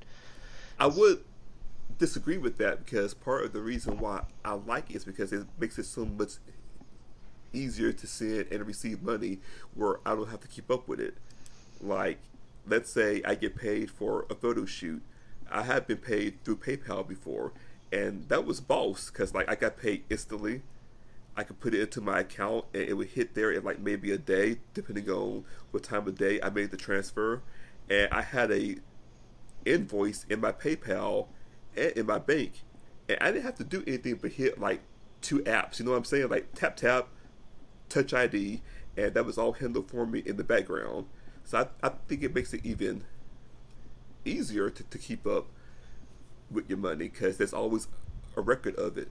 I would disagree with that because part of the reason why I like it is because it makes it so much easier to send and receive money where I don't have to keep up with it. Like, let's say I get paid for a photo shoot. I have been paid through PayPal before, and that was boss because like I got paid instantly. I could put it into my account and it would hit there in like maybe a day, depending on what time of day I made the transfer. And I had a invoice in my PayPal and in my bank, and I didn't have to do anything but hit like two apps. You know what I'm saying? Like tap tap, Touch ID, and that was all handled for me in the background. So I, I think it makes it even easier to, to keep up. with your money because there's always a record of it.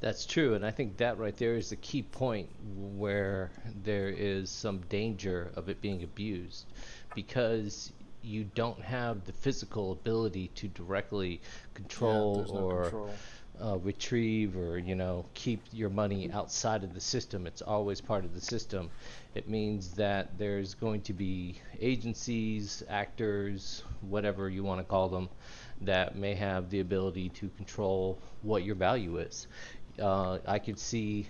That's true, and I think that right there is the key point where there is some danger of it being abused because you don't have the physical ability to directly control there's no or control. Uh, retrieve or you know keep your money outside of the system. It's always part of the system. It means that there's going to be agencies, actors, whatever you want to call them, that may have the ability to control what your value is. Uh, I could see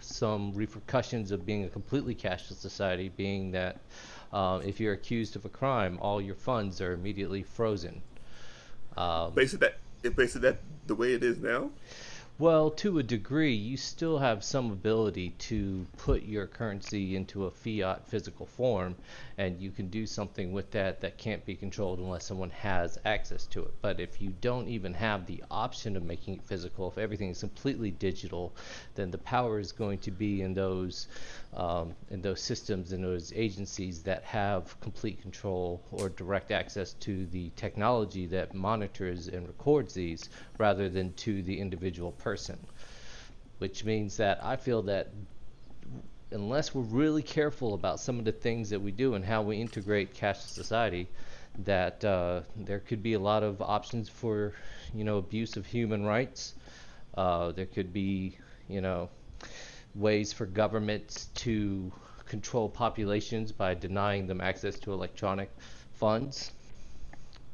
some repercussions of being a completely cashless society, being that uh, if you're accused of a crime, all your funds are immediately frozen. Um, Basically, that basically that the way it is now. Well, to a degree, you still have some ability to put your currency into a fiat physical form, and you can do something with that that can't be controlled unless someone has access to it. But if you don't even have the option of making it physical, if everything is completely digital, then the power is going to be in those um, in those systems and those agencies that have complete control or direct access to the technology that monitors and records these, rather than to the individual person which means that I feel that unless we're really careful about some of the things that we do and how we integrate cashless society, that uh, there could be a lot of options for, you know, abuse of human rights. Uh, there could be, you know, ways for governments to control populations by denying them access to electronic funds.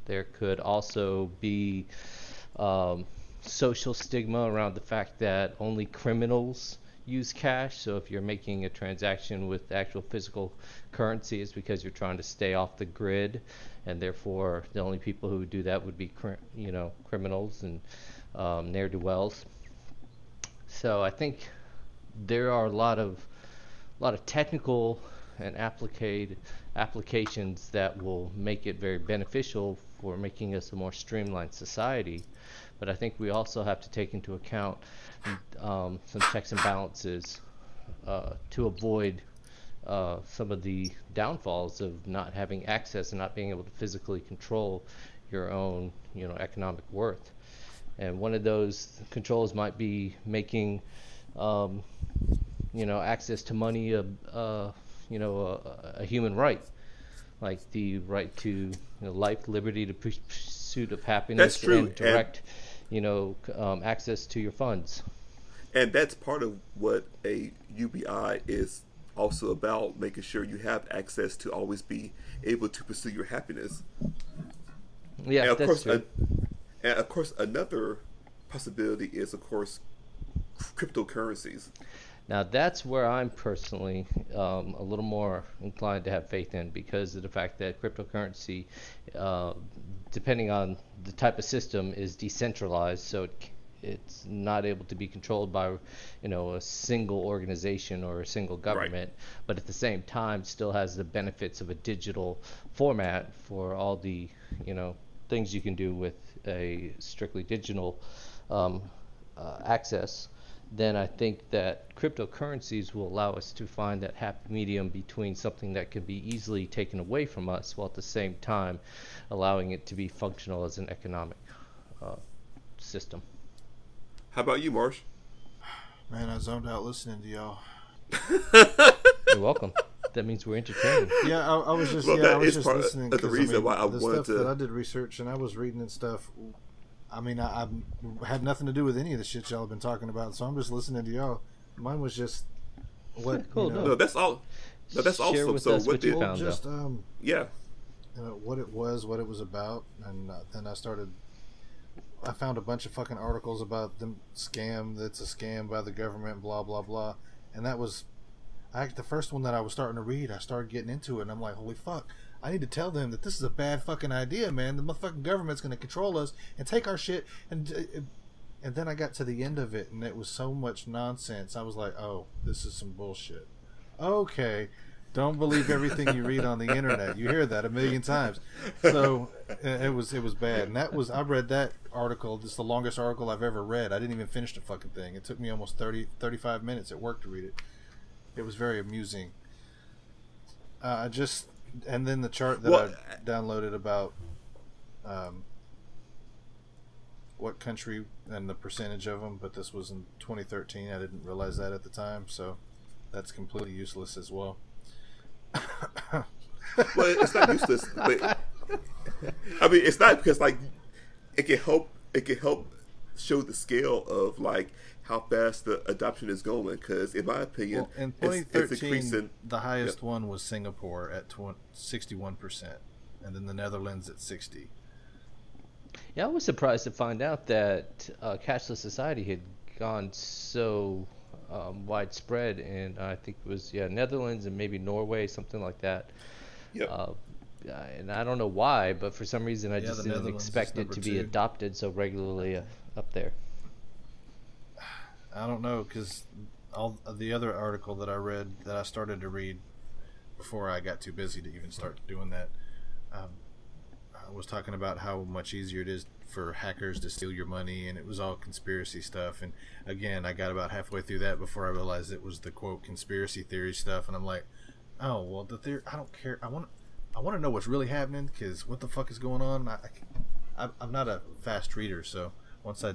There could also be um, social stigma around the fact that only criminals use cash. So if you're making a transaction with actual physical currency, it's because you're trying to stay off the grid, and therefore the only people who would do that would be, cri- you know, criminals and um, ne'er do wells. So I think there are a lot of a lot of technical and applied applications that will make it very beneficial for making us a more streamlined society. But I think we also have to take into account um, some checks and balances uh, to avoid uh, some of the downfalls of not having access and not being able to physically control your own, you know, economic worth. And one of those controls might be making, um, you know, access to money a, a you know, a, a human right, like the right to you know, life, liberty, to pur- pursuit of happiness, true, and and- direct, you know, um, access to your funds. And that's part of what a UBI is also about, making sure you have access to always be able to pursue your happiness. Yeah, and of that's course, true. a- and of course, another possibility is, of course, cryptocurrencies. Now that's where I'm personally um, a little more inclined to have faith in because of the fact that cryptocurrency, uh, depending on the type of system, is decentralized, so it, it's not able to be controlled by, you know, a single organization or a single government. But at the same time, still has the benefits of a digital format for all the, you know, things you can do with a strictly digital um, uh, access then I think that cryptocurrencies will allow us to find that happy medium between something that can be easily taken away from us while at the same time allowing it to be functional as an economic uh, system. How about you, Marsh? Man, I zoned out listening to y'all. You're welcome. that means we're entertaining. Yeah, I, I was just Well, yeah, I was just part of the the 'cause, reason mean, why I the wanted stuff to- that I did research and I was reading and stuff. I mean, I, I had nothing to do with any of the shit y'all have been talking about, so I'm just listening to y'all. Mine was just what Cool, you know, no. No, that's all. No, that's Share awesome. with So us what what you did? found. well, just um, Yeah. you know, what it was, what it was about, and uh, then I started. I found a bunch of fucking articles about the scam. That's a scam by the government. Blah blah blah. And that was, I the first one that I was starting to read. I started getting into it, and I'm like, holy fuck! I need to tell them that this is a bad fucking idea, man. The motherfucking government's going to control us and take our shit. And uh, and then I got to the end of it, and it was so much nonsense. I was like, oh, this is some bullshit. Okay. Don't believe everything you read on the internet. You hear that a million times. So it it was it was bad. And that was I read that article. This is the longest article I've ever read. I didn't even finish the fucking thing. It took me almost 30 35 minutes at work to read it. It was very amusing. Uh, I just and then the chart that Well, I downloaded about um, what country and the percentage of them, but this was in 2013. I didn't realize that at the time, so that's completely useless as well. well, it's not useless, but I mean, it's not because like it can help. It can help show the scale of like how fast the adoption is going. Because in my opinion, Well, in it's, it's 2013, the highest one was Singapore at 20, 61%, and then the Netherlands at 60. Yeah, I was surprised to find out that uh, cashless society had gone so um, widespread, and I think it was yeah Netherlands and maybe Norway, something like that. Yep. Uh, yeah, and I don't know why, but for some reason I Yeah, just didn't expect it number to be adopted so regularly uh, up there. I don't know because all the other article that I read that I started to read before I got too busy to even start doing that um, I was talking about how much easier it is for hackers to steal your money, and it was all conspiracy stuff. And again, I got about halfway through that before I realized it was the quote conspiracy theory stuff, and I'm like, oh well, the theory. I don't care. I want I want to know what's really happening because what the fuck is going on? I, I, I'm not a fast reader, so once I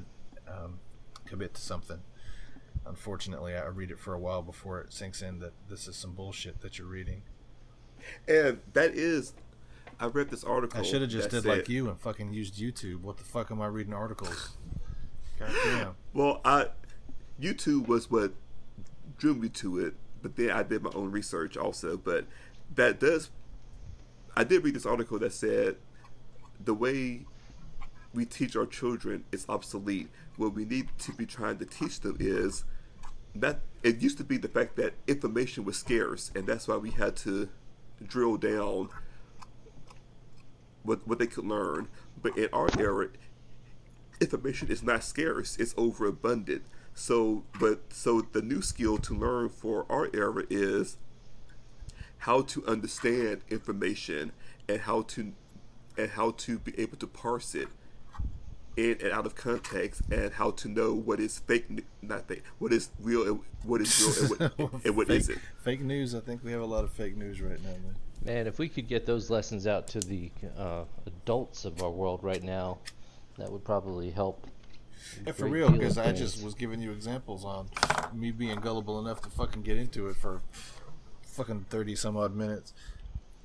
um, commit to something, unfortunately, I read it for a while before it sinks in that this is some bullshit that you're reading. And that is, I read this article. I should have just did like you and fucking used YouTube. What the fuck am I reading articles? Well, I YouTube was what drew me to it, but then I did my own research also. But that does, I did read this article that said the way we teach our children is obsolete. What we need to be trying to teach them is that it used to be the fact that information was scarce, and that's why we had to drill down what what they could learn. But in our era, information is not scarce; it's overabundant. So, but so the new skill to learn for our era is how to understand information and how to and how to be able to parse it in and out of context and how to know what is fake not fake what is real and what is real and what, and what fake, isn't Fake news. I think we have a lot of fake news right now, man. Man, if we could get those lessons out to the uh, adults of our world right now, that would probably help. Yeah, for real, because I just was giving you examples on me being gullible enough to fucking get into it for fucking 30 some odd minutes.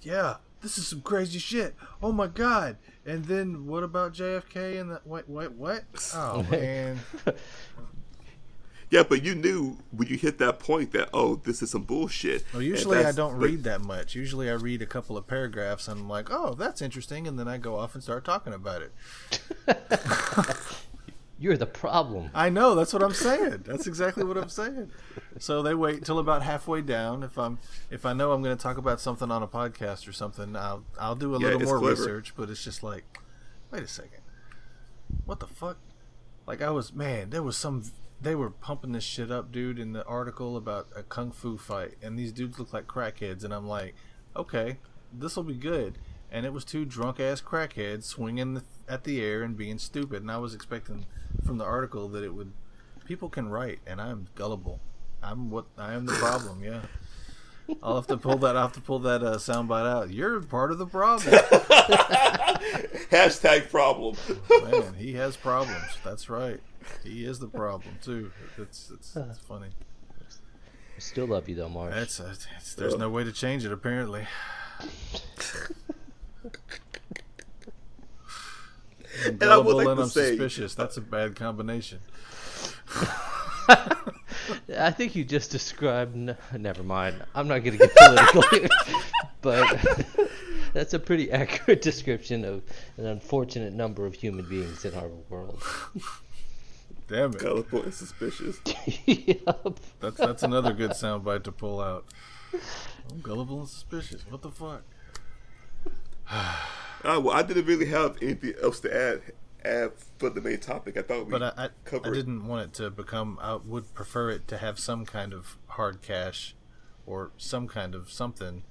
Yeah, this is some crazy shit. Oh my god. And then what about JFK and that? Wait, wait, what? Oh, man. yeah but you knew when you hit that point that oh this is some bullshit Well, usually I don't but- read that much. Usually I read a couple of paragraphs and I'm like, oh, that's interesting. And then I go off and start talking about it. You're the problem. I know that's what I'm saying. That's exactly what I'm saying. So they wait till about halfway down. If I'm if I know I'm going to talk about something on a podcast or something, I'll I'll do a Yeah, little more clever. research. But it's just like, wait a second, what the fuck? Like I was man, there was some. They were pumping this shit up, dude, in the article about a kung fu fight, and these dudes look like crackheads, and I'm like, okay, this will be good. And it was two drunk ass crackheads swinging the, at the air and being stupid, and I was expecting from the article that it would. People can write, and I'm gullible. I'm what I am the problem. Yeah. I'll have to pull that. I'll have to pull that uh, soundbite out. You're part of the problem, hashtag problem man. He has problems. That's right. He is the problem too. It's it's, it's funny. I still love you though, Mark. That's uh, it's, there's no way to change it apparently. I'm And I would gullible like and to I'm say- suspicious. That's a bad combination. I think you just described. N- never mind. I'm not going to get political here, but that's a pretty accurate description of an unfortunate number of human beings in our world. Damn it. gullible and suspicious Yup. That's that's another good soundbite to pull out. I'm gullible and suspicious. What the fuck? Uh, well, I didn't really have anything else to add add for the main topic. I thought we But I, I, I didn't want it to become. I would prefer it to have some kind of hard cash, or some kind of something,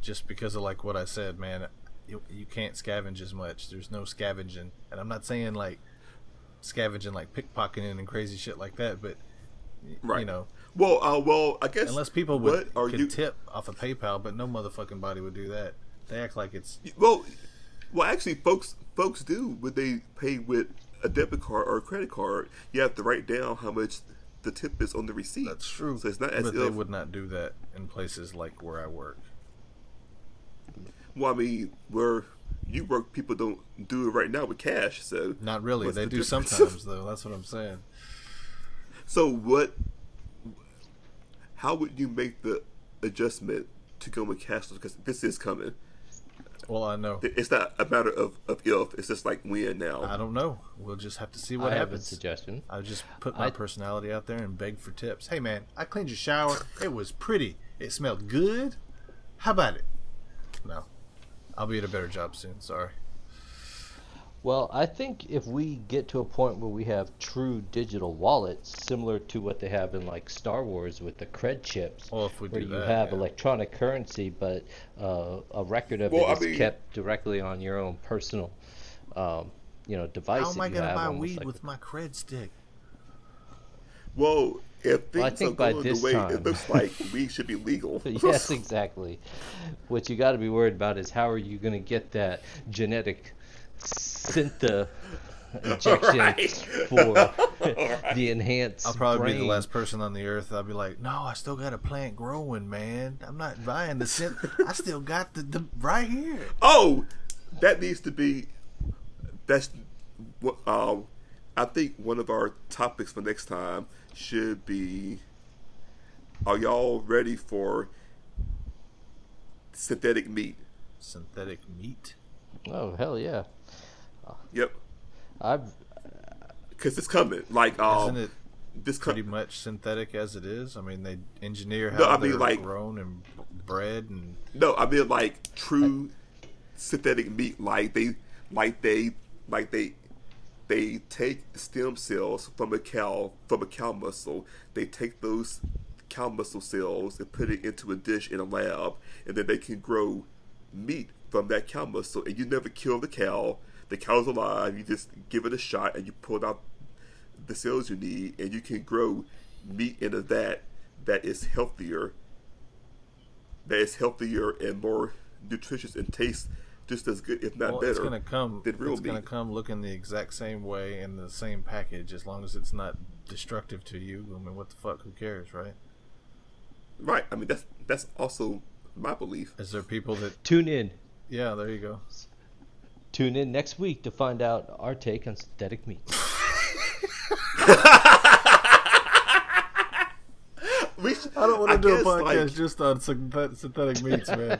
just because of like what I said, man. You, you can't scavenge as much. There's no scavenging, and I'm not saying like scavenging like pickpocketing and crazy shit like that, but Right. you know, Well, uh, well, I guess unless people would could you? tip off of PayPal, but no motherfucking body would do that. They act like it's Well, Well, actually, folks folks do when they pay with a debit card or a credit card. You have to write down how much the tip is on the receipt. That's true. So it's not as but if. they would not do that in places like where I work. Well, I mean, where you work, people don't do it right now with cash. So Not really. They the do difference? sometimes though. That's what I'm saying. So what? How would you make the adjustment to go with cashless? Because this is coming. Well, I know. It's not a matter of, of if. It's just like when now. I don't know. We'll just have to see what I have a happens. suggestion. I just put my I- personality out there and beg for tips. Hey man, I cleaned your shower. It was pretty. It smelled good. How about it? No. I'll be at a better job soon. Sorry. Well, I think if we get to a point where we have true digital wallets, similar to what they have in like Star Wars with the cred chips, Well, if we where do you that, have yeah. electronic currency, but uh, a record of Well, I it is mean- kept directly on your own personal, um, you know, device. How am I gonna buy weed like with my cred stick? well, if things Well, I think are by going the this way time- it looks like, we should be legal. yes, exactly. What you got to be worried about is how are you going to get that genetic syntha injection Right. for the enhanced I'll probably be the last person on the earth. I'll be like, no, I still got a plant growing, man. I'm not buying the scent. I still got the, the right here. Oh, that needs to be. That's what. Um, I think one of our topics for next time should be. Are y'all ready for synthetic meat? Synthetic meat. Oh hell yeah! Yep, I've because it's coming. Like, um, Isn't it this com- pretty much synthetic as it is? I mean, they engineer how No, I mean, they're like- grown and bred and No, I mean like true synthetic meat. Like they, like they, like they, they take stem cells from a cow from a cow muscle. They take those cow muscle cells and put it into a dish in a lab, and then they can grow meat from that cow muscle. And you never kill the cow. The cow's alive. You just give it a shot, and you pull out the cells you need, and you can grow meat into that that is healthier that is healthier and more nutritious and tastes just as good, if not well, better. it's gonna come. than real It's gonna come looking the exact same way in the same package, as long as it's not destructive to you. I mean, what the fuck? Who cares, right? Right. I mean, that's that's also my belief. Is there people that? tune in, Yeah, there you go. Tune in next week to find out our take on synthetic meat. We sh- I don't want to do a podcast like- just on synthetic meats, man.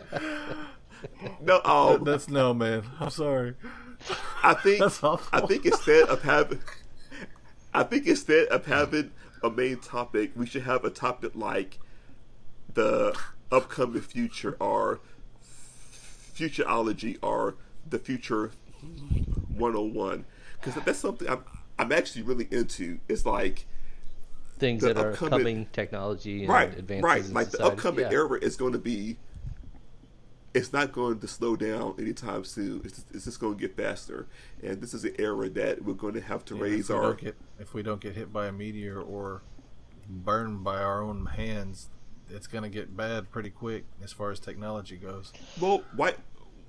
no, um, That's no, man. I'm sorry. I think that's awful. I think instead of having, I think instead of having a main topic, we should have a topic like the upcoming future or futurology or the future 101 because that's something I'm I'm actually really into. It's like Things that are upcoming- coming technology and right, advances right. in Like the upcoming yeah. era is going to be. It's not going to slow down anytime soon. It's just, it's just going to get faster, and this is an era that we're going to have to Yeah, raise if our. get if we don't get hit by a meteor or burned by our own hands, it's gonna get bad pretty quick as far as technology goes. Well, why,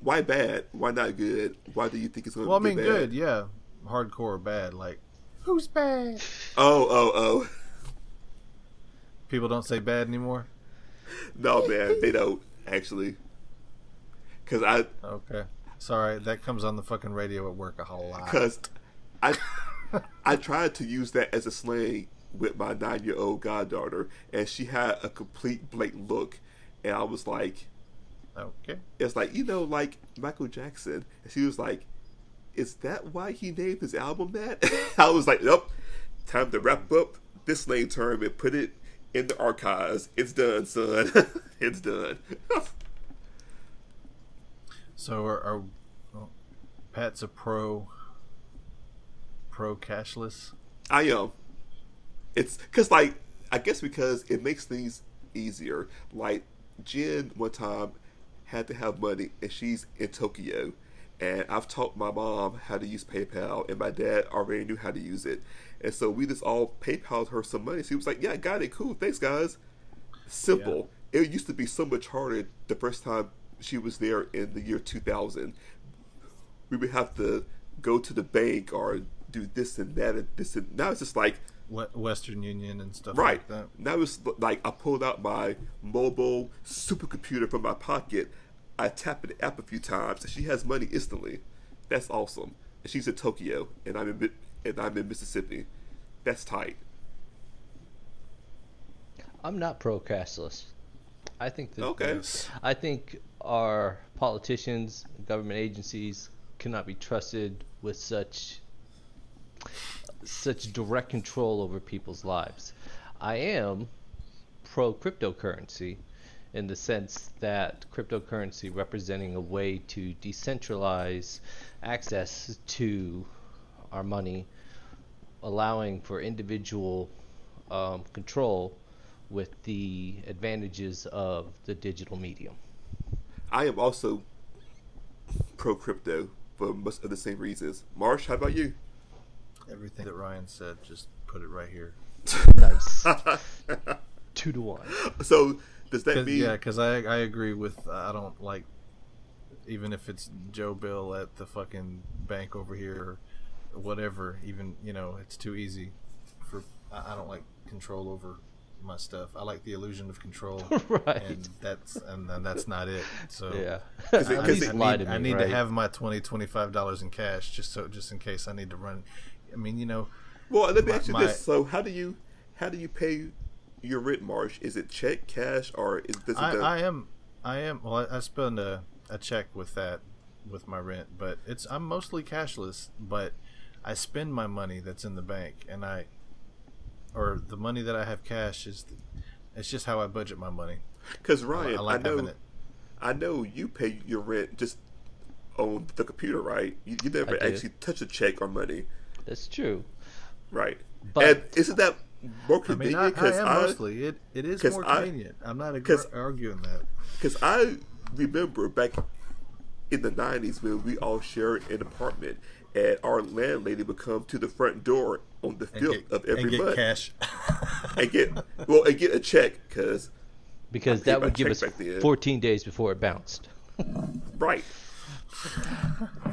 why bad? Why not good? Why do you think it's going to Well, I mean, be good, yeah. Hardcore bad, like who's bad? Oh, oh, oh. People don't say bad anymore. No, man, they don't actually. Because I, Okay, sorry, that comes on the fucking radio at work a whole lot. because I, I tried to use that as a slang with my nine-year-old goddaughter, and she had a complete blank look, and I was like, Okay, it's like you know, like Michael Jackson, and she was like, "Is that why he named his album that?" I was like, "Nope, time to wrap up this lame term and put it in the archives. It's done, son. it's done." so are, are well, Pat's a pro pro cashless. I am. It's because, like, I guess because it makes things easier. Like, Jen one time had to have money, and she's in Tokyo, and I've taught my mom how to use PayPal, and my dad already knew how to use it, and so we just all PayPal'd her some money. She was like, "Yeah, I got it. Cool. Thanks, guys." Simple. It used to be so much harder the first time she was there in the year 2000 we would have to go to the bank or do this and that and this and now it's just like Western Union and stuff right like that. now it's like I pulled out my mobile supercomputer from my pocket. I tap the app a few times and she has money instantly. That's awesome. And she's in Tokyo and I'm in and I'm in Mississippi. That's tight. I'm not pro cashless. I think that Okay. I think our politicians, government agencies cannot be trusted with such such direct control over people's lives. I am pro cryptocurrency in the sense that cryptocurrency representing a way to decentralize access to our money, allowing for individual um, control with the advantages of the digital medium. I am also pro crypto for most of the same reasons. Marsh, how about you? Everything that Ryan said, just put it right here. Nice. Two to one. So does that 'Cause- mean yeah, because I I agree with uh, I don't like even if it's Joe Bill at the fucking bank over here or whatever. Even you know it's too easy for I, I don't like control over my stuff. I like the illusion of control, Right. and that's and, then that's not it. So Yeah. Cause it- I, cause need, I need, to I need right? to have my 20 25 dollars in cash just so just in case I need to run. I mean, you know, Well, let me My- ask you my- this: So, how do you how do you pay your rent, Marsh? Is it check, cash, or is this? I, I am I am well I, I spend a, a check with that with my rent but it's I'm mostly cashless but I spend my money that's in the bank and I or the money that I have cash is it's just how I budget my money Because Ryan, I I, like having know it I know you pay your rent just on the computer, right? You, you never actually touch a check or money, That's true. right? But- and isn't that more I mean I, convenient? I am I, mostly it, it is 'cause more I- convenient I'm not ag- 'cause- arguing that Because I remember back in the 90s when we all shared an apartment and our landlady would come to the front door on the 5th of every and get month cash and get, well, and get a check because, Because that would give us 14 days before it bounced. right.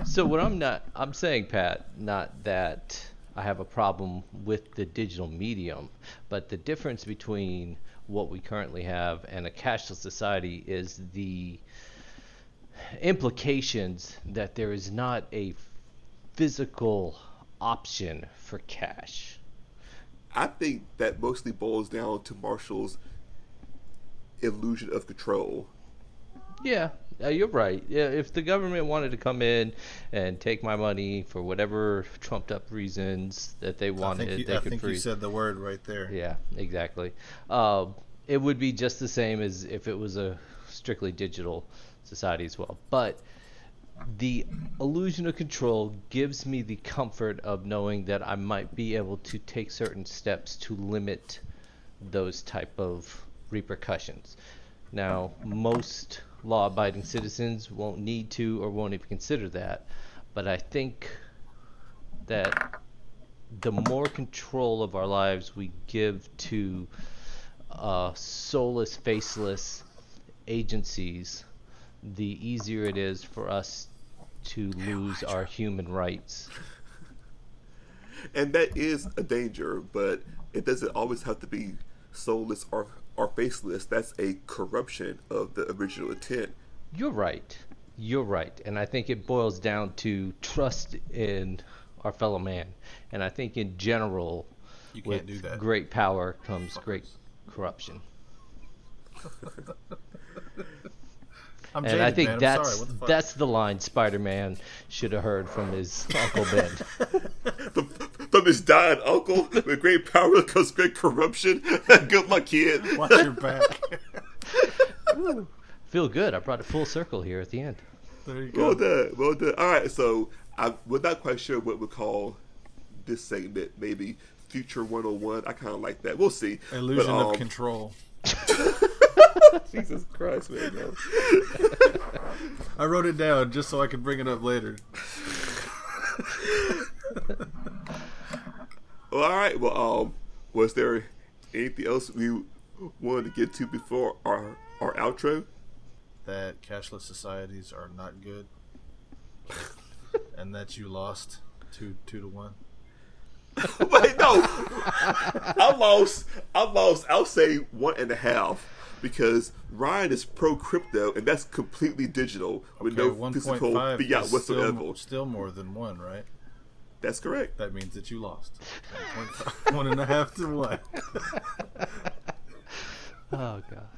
So what I'm not I'm saying Pat, not that I have a problem with the digital medium, but the difference between what we currently have and a cashless society is the implications that there is not a physical option for cash. I think that mostly boils down to Marshall's illusion of control. Yeah, you're right. Yeah, if the government wanted to come in and take my money for whatever trumped up reasons that they I wanted, think, you, they I could think you said the word right there Yeah, exactly. Uh, it would be just the same as if it was a strictly digital society as well. But the illusion of control gives me the comfort of knowing that I might be able to take certain steps to limit those type of repercussions. Now, most law-abiding citizens won't need to or won't even consider that, but I think that the more control of our lives we give to uh, soulless, faceless agencies, the easier it is for us to lose our human rights. And that is a danger, but it doesn't always have to be soulless or, or faceless. That's a corruption of the original intent. You're right. You're right. And I think it boils down to trust in our fellow man. And I think in general, you can't do that great power comes great corruption. I'm And jaded, I think man. That's sorry. The that's the line Spider-Man should have heard from his Uncle Ben. From, from his dying uncle, with great power comes great corruption. Good luck, kid. Watch your back. Feel good. I brought it full circle here at the end. there you Well done, well done. All right, so I, we're not quite sure what we call this segment. Maybe Future 101. I kind of like that. We'll see. Illusion But, of um, control. Jesus Christ, man. no. I wrote it down just so I could bring it up later. Well, all right. Well, um, was there anything else we wanted to get to before our our outro? That cashless societies are not good. And that you lost two two to one. Wait, no. I lost. I lost. I'll say one and a half because Ryan is pro crypto, and that's completely digital with Okay, no one physical point five fiat whatsoever. still, still more than one, right? That's correct. That means that you lost. 1.5 one and a half to one. Oh God.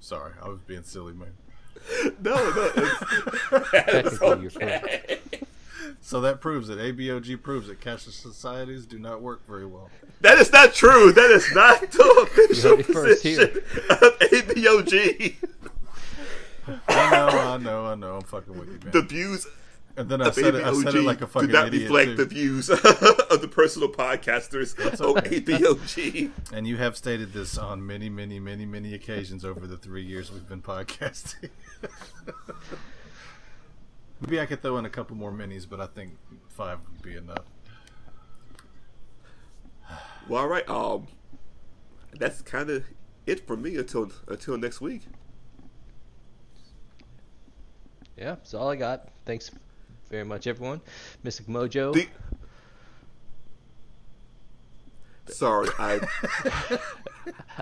Sorry, I was being silly, man. No, no. It's, Technically, you're correct. So that proves it. ABOG proves it. cashless societies do not work very well. that is not true. That is not the official heard it first position of ABOG. I know, I know, I know. I'm fucking with you, man. The views and then I of said it, I said it like a ABOG fucking do not idiot reflect too. the views of the personal podcasters on okay. ABOG. And you have stated this on many, many, many, many occasions over the three years we've been podcasting. Maybe I could throw in a couple more minis, but I think five would be enough. Well, all right. Um, that's kind of it for me until until next week. Yeah, that's all I got. Thanks very much, everyone. Mystic Mojo. The- Sorry, I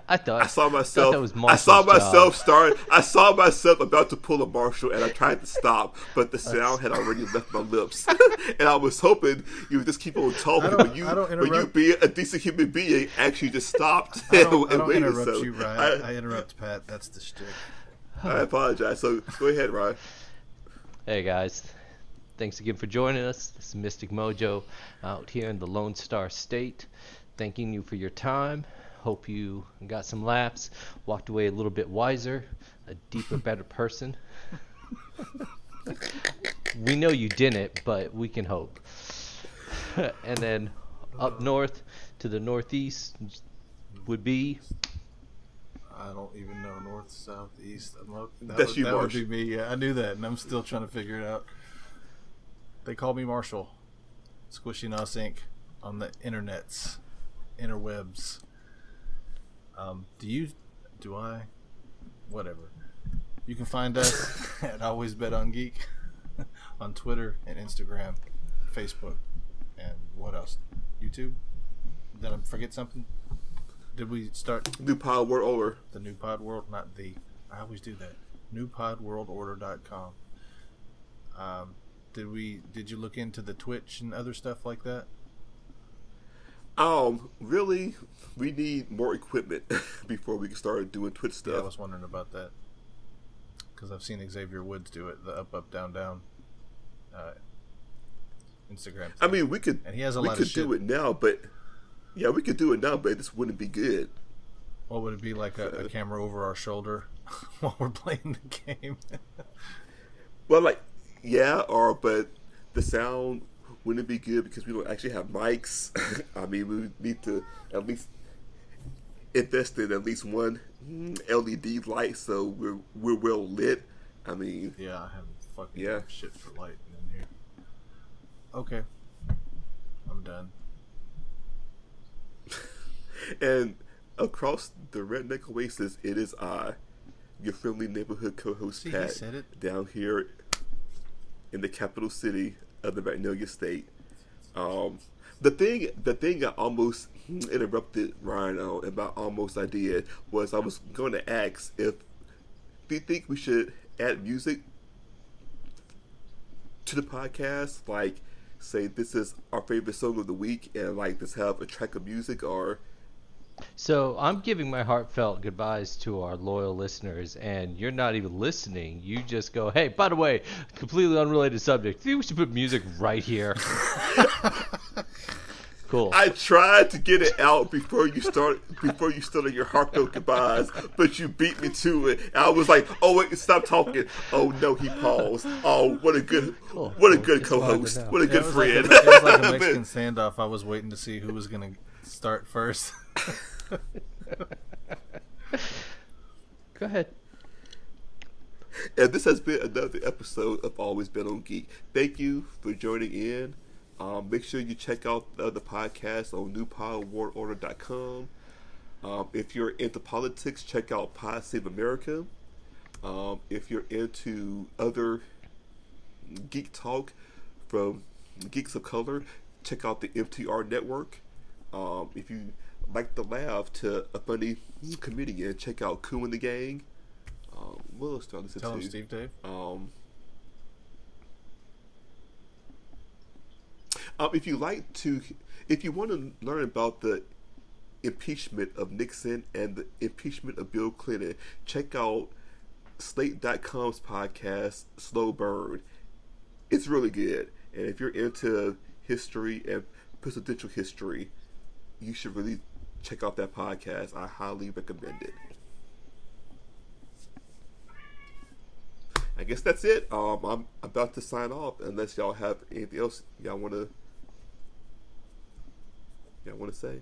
I thought I saw myself. that was I saw myself job. start. I saw myself about to pull a Marshall, and I tried to stop, but the sound had already left my lips. and I was hoping you would just keep on talking. I don't- When you, I don't when you interrupt. being a decent human being, actually just stopped I don't, and, I don't waited. interrupt So you, Ryan. I, I, interrupt Pat. That's the shtick. I apologize. So go ahead, Ryan. Hey guys, thanks again for joining us. This is Mystic Mojo out here in the Lone Star State. Thanking you for your time. Hope you got some laughs, walked away a little bit wiser, a deeper, better person. we know you didn't, but we can hope. and then up north to the northeast would be I don't even know north, south, east. I'm up, that That's would, you, that would be me. Yeah, I knew that, and I'm still trying to figure it out. They call me Marshall. Squishy Nos Inc. on the internets, interwebs. Um, do you? Do I? Whatever. You can find us at Always Bet on Geek on Twitter and Instagram, Facebook, and what else? YouTube. Did I forget something? Did we start New pod world order? the new pod world not the i always do that newpodworldorder.com um did we did you look into the twitch and other stuff like that Um, really, we need more equipment before we can start doing Twitch yeah i was wondering about that because i've seen xavier woods do it the up up down down uh instagram I mean, we could And he has a we lot of could shit. do it now, but yeah, we could do it now, but this wouldn't be good. what would it be like a, a camera over our shoulder while we're playing the game Well, like yeah, or but the sound wouldn't it be good because we don't actually have mics. I mean, we need to at least invest in at least one LED light so we're we're well lit. I mean, yeah i have fucking Yeah. shit for lighting in here okay i'm done and across the redneck oasis, it is I, your friendly neighborhood co-host See, he Pat, it. down here in the capital city of the Magnolia State. Um, the thing, the thing I almost interrupted Ryan on about almost I did was I was going to ask if do you think we should add music to the podcast, like say this is our favorite song of the week, and like just have a track of music, or So I'm giving my heartfelt goodbyes to our loyal listeners, and you're not even listening. You just go, "Hey, by the way, completely unrelated subject. Think we should put music right here." cool. I tried to get it out before you start before you started your heartfelt goodbyes, but you beat me to it. I was like, "Oh wait, stop talking." Oh no, he paused. Oh, what a good, Cool. what a good It's co-host. What a Yeah, good it was like friend. a- it was like a Mexican standoff. I was waiting to see who was going to start first. Go ahead. and this has been another episode of Always Bet on Geek. Thank you for joining in. Um, make sure you check out the other podcasts on newpodworldorder.com. Um, if you're into politics, check out Pod Save America. Um, if you're into other geek talk from Geeks of Color, check out the MTR Network. Um, if you like the laugh to a funny comedian, check out Coup and the Gang. Um, what else do I listen Tell to? him, Steve Dave. Um, um, if you like to, if you want to learn about the impeachment of Nixon and the impeachment of Bill Clinton, check out Slate.com's podcast, Slow Burn. It's really good. And if you're into history and presidential history, you should really check out that podcast. I highly recommend it. I guess that's it. Um, I'm about to sign off unless y'all have anything else y'all want to y'all want to say.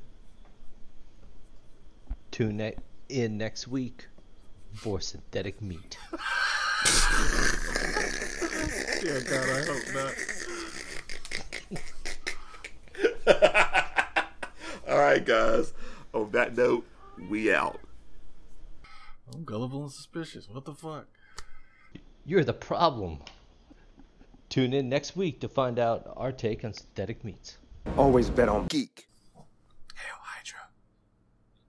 Tune ne- in next week for synthetic meat. Yeah, God, I hope not. All right, guys. On that note, we out. I'm gullible and suspicious. What the fuck? You're the problem. Tune in next week to find out our take on synthetic meats. Always bet on Geek.